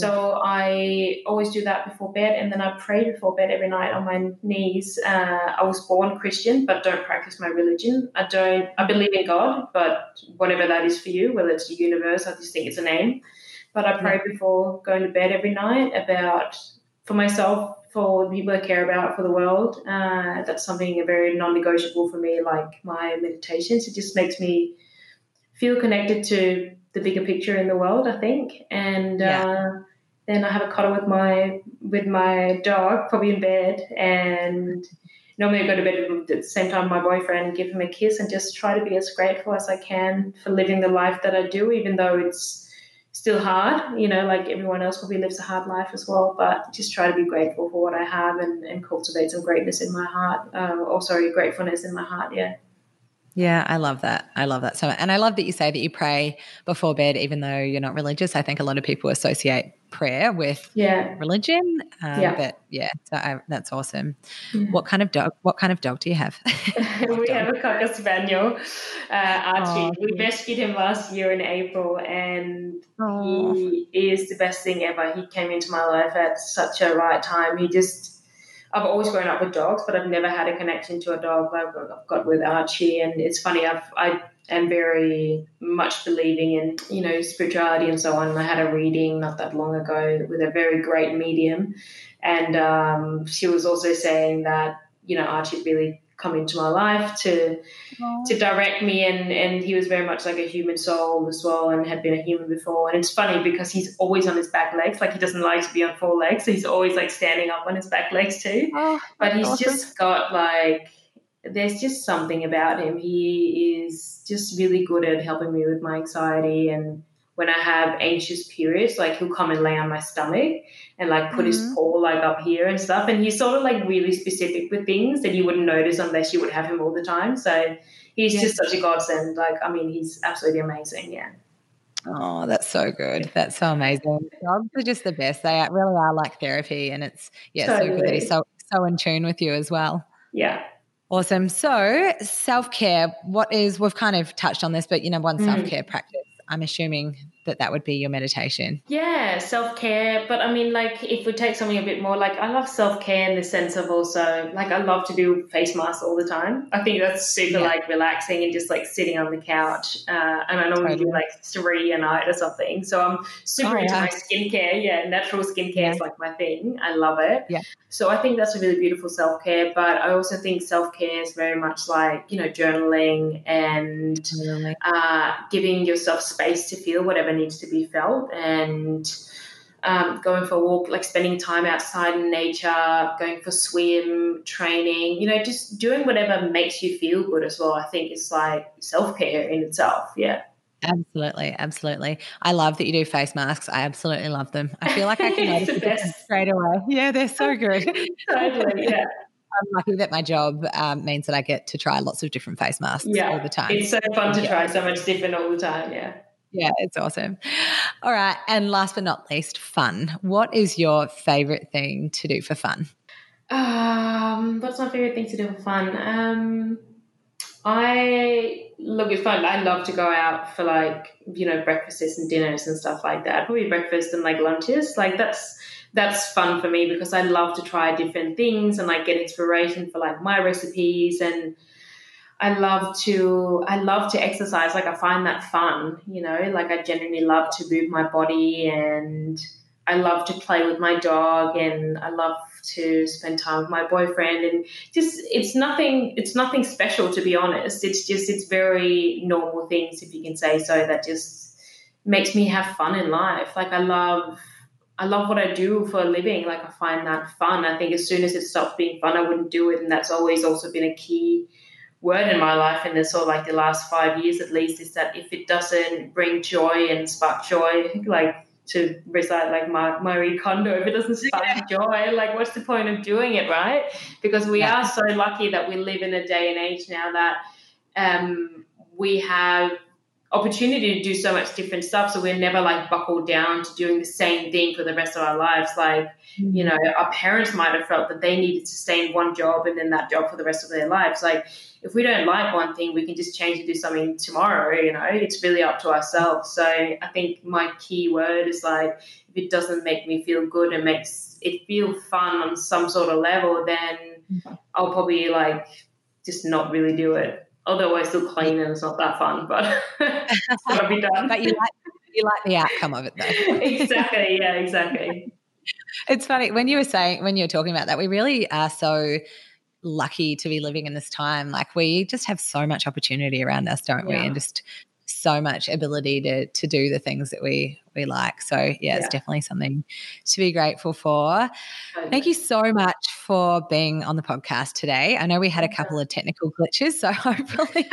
S1: So I always do that before bed, and then I pray before bed every night on my knees. Uh, I was born Christian, but don't practice my religion. I don't. I believe in God, but whatever that is for you, whether it's the universe, I just think it's a name. But I pray before going to bed every night about for myself for the people I care about for the world. Uh, that's something very non-negotiable for me. Like my meditations, it just makes me feel connected to the bigger picture in the world. I think, and yeah. uh, then I have a cuddle with my with my dog, probably in bed, and normally I go to bed at the same time my boyfriend, give him a kiss, and just try to be as grateful as I can for living the life that I do, even though it's still hard, you know, like everyone else probably lives a hard life as well, but just try to be grateful for what I have and, and cultivate some greatness in my heart, uh, or sorry, gratefulness in my heart. Yeah.
S2: Yeah, I love that. I love that so much. And I love that you say that you pray before bed, even though you're not religious. I think a lot of people associate prayer with
S1: yeah.
S2: religion. Um, yeah. But yeah, so I, that's awesome. Yeah. What kind of dog? What kind of dog do you have?
S1: we have a cocker spaniel, uh, Archie. We rescued him last year in April, and he is the best thing ever. He came into my life at such a right time. He just I've always grown up with dogs, but I've never had a connection to a dog I've got with Archie. And it's funny, I've, I am very much believing in, you know, spirituality and so on. I had a reading not that long ago with a very great medium. And um, she was also saying that, you know, Archie really come into my life to Aww. to direct me and and he was very much like a human soul as well and had been a human before and it's funny because he's always on his back legs like he doesn't like to be on four legs so he's always like standing up on his back legs too oh, but he's awesome. just got like there's just something about him he is just really good at helping me with my anxiety and when I have anxious periods, like he'll come and lay on my stomach and like put mm-hmm. his paw like up here and stuff. And he's sort of like really specific with things that you wouldn't notice unless you would have him all the time. So he's yeah. just such a godsend. Like, I mean, he's absolutely amazing. Yeah.
S2: Oh, that's so good. That's so amazing. Dogs are just the best. They really are like therapy, and it's yeah, totally. so good that he's so so in tune with you as well.
S1: Yeah.
S2: Awesome. So self care. What is we've kind of touched on this, but you know, one mm. self care practice I'm assuming that that would be your meditation.
S1: Yeah, self care. But I mean, like, if we take something a bit more, like, I love self care in the sense of also, like, I love to do face masks all the time. I think that's super, yeah. like, relaxing and just like sitting on the couch. Uh, and I normally totally. do like three a night or something. So I'm super oh, into yeah. my skincare. Yeah, natural skincare yeah. is like my thing. I love it.
S2: Yeah.
S1: So I think that's a really beautiful self care. But I also think self care is very much like, you know, journaling and uh, giving yourself space to feel whatever needs to be felt and um, going for a walk, like spending time outside in nature, going for swim, training, you know, just doing whatever makes you feel good as well. I think is like self care in itself. Yeah.
S2: Absolutely, absolutely. I love that you do face masks. I absolutely love them. I feel like I can notice them straight away. Yeah, they're so good.
S1: totally, yeah.
S2: I'm lucky that my job um, means that I get to try lots of different face masks yeah. all the time.
S1: It's so fun to yeah. try so much different all the time. Yeah.
S2: Yeah, it's awesome. All right. And last but not least, fun. What is your favorite thing to do for fun?
S1: Um, what's my favorite thing to do for fun? Um, I look, it's fun. I love to go out for like, you know, breakfasts and dinners and stuff like that. Probably breakfast and like lunches. Like that's that's fun for me because I love to try different things and like get inspiration for like my recipes and I love to I love to exercise. Like I find that fun, you know. Like I genuinely love to move my body, and I love to play with my dog, and I love to spend time with my boyfriend. And just it's nothing it's nothing special to be honest. It's just it's very normal things, if you can say so, that just makes me have fun in life. Like I love I love what I do for a living. Like I find that fun. I think as soon as it stops being fun, I wouldn't do it, and that's always also been a key word in my life in the sort of like the last five years at least is that if it doesn't bring joy and spark joy, like to recite like Marie Kondo, if it doesn't spark yeah. joy, like what's the point of doing it, right? Because we yeah. are so lucky that we live in a day and age now that um, we have opportunity to do so much different stuff. So we're never like buckled down to doing the same thing for the rest of our lives. Like, mm-hmm. you know, our parents might have felt that they needed to stay in one job and then that job for the rest of their lives. Like, if we don't like one thing, we can just change and do something tomorrow. You know, it's really up to ourselves. So I think my key word is like, if it doesn't make me feel good and makes it feel fun on some sort of level, then mm-hmm. I'll probably like just not really do it although I still clean and it's not that fun, but it's got to be done.
S2: but you like you like the outcome of it though.
S1: exactly. Yeah. Exactly.
S2: It's funny when you were saying when you were talking about that, we really are so lucky to be living in this time. Like we just have so much opportunity around us, don't yeah. we? And just so much ability to to do the things that we we like. So yeah, yeah. it's definitely something to be grateful for. Thank you so much for being on the podcast today. I know we had a couple of technical glitches, so hopefully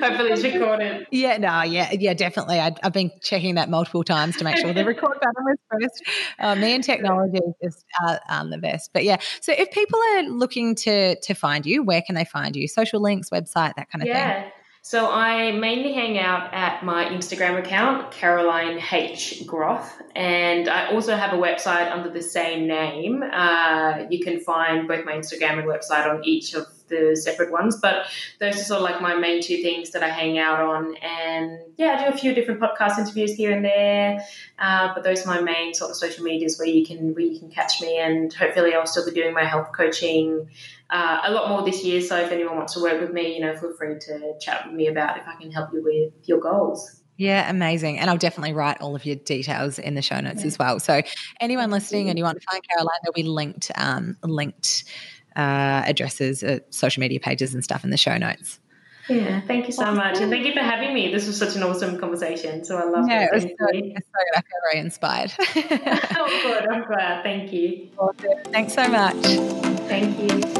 S1: hopefully it's recorded.
S2: Yeah, no, yeah, yeah, definitely. I, have been checking that multiple times to make sure the record button was pressed. Uh, me and technology is uh, um, the best. But yeah, so if people are looking to to find you, where can they find you? Social links, website, that kind of
S1: yeah.
S2: thing.
S1: So I mainly hang out at my Instagram account, Caroline H Groth, and I also have a website under the same name. Uh, you can find both my Instagram and website on each of the separate ones, but those are sort of like my main two things that I hang out on. And yeah, I do a few different podcast interviews here and there, uh, but those are my main sort of social medias where you can where you can catch me. And hopefully, I'll still be doing my health coaching uh, a lot more this year. So if anyone wants to work with me, you know, feel free to chat with me about if I can help you with your goals.
S2: Yeah, amazing. And I'll definitely write all of your details in the show notes yeah. as well. So anyone listening and you want to find Caroline, there'll be linked um, linked uh, addresses, uh, social media pages, and stuff in the show notes.
S1: Yeah, thank you so much, and thank you for having me. This was such an awesome conversation, so I love yeah, it. Was so, so
S2: I feel very inspired.
S1: oh, good. I'm glad. Thank you.
S2: Awesome. Thanks so much.
S1: Thank you.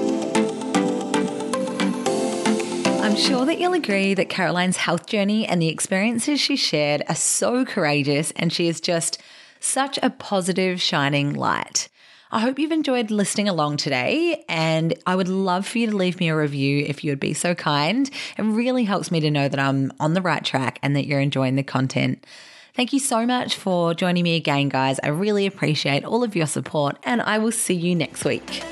S2: I'm sure that you'll agree that Caroline's health journey and the experiences she shared are so courageous, and she is just such a positive, shining light. I hope you've enjoyed listening along today, and I would love for you to leave me a review if you would be so kind. It really helps me to know that I'm on the right track and that you're enjoying the content. Thank you so much for joining me again, guys. I really appreciate all of your support, and I will see you next week.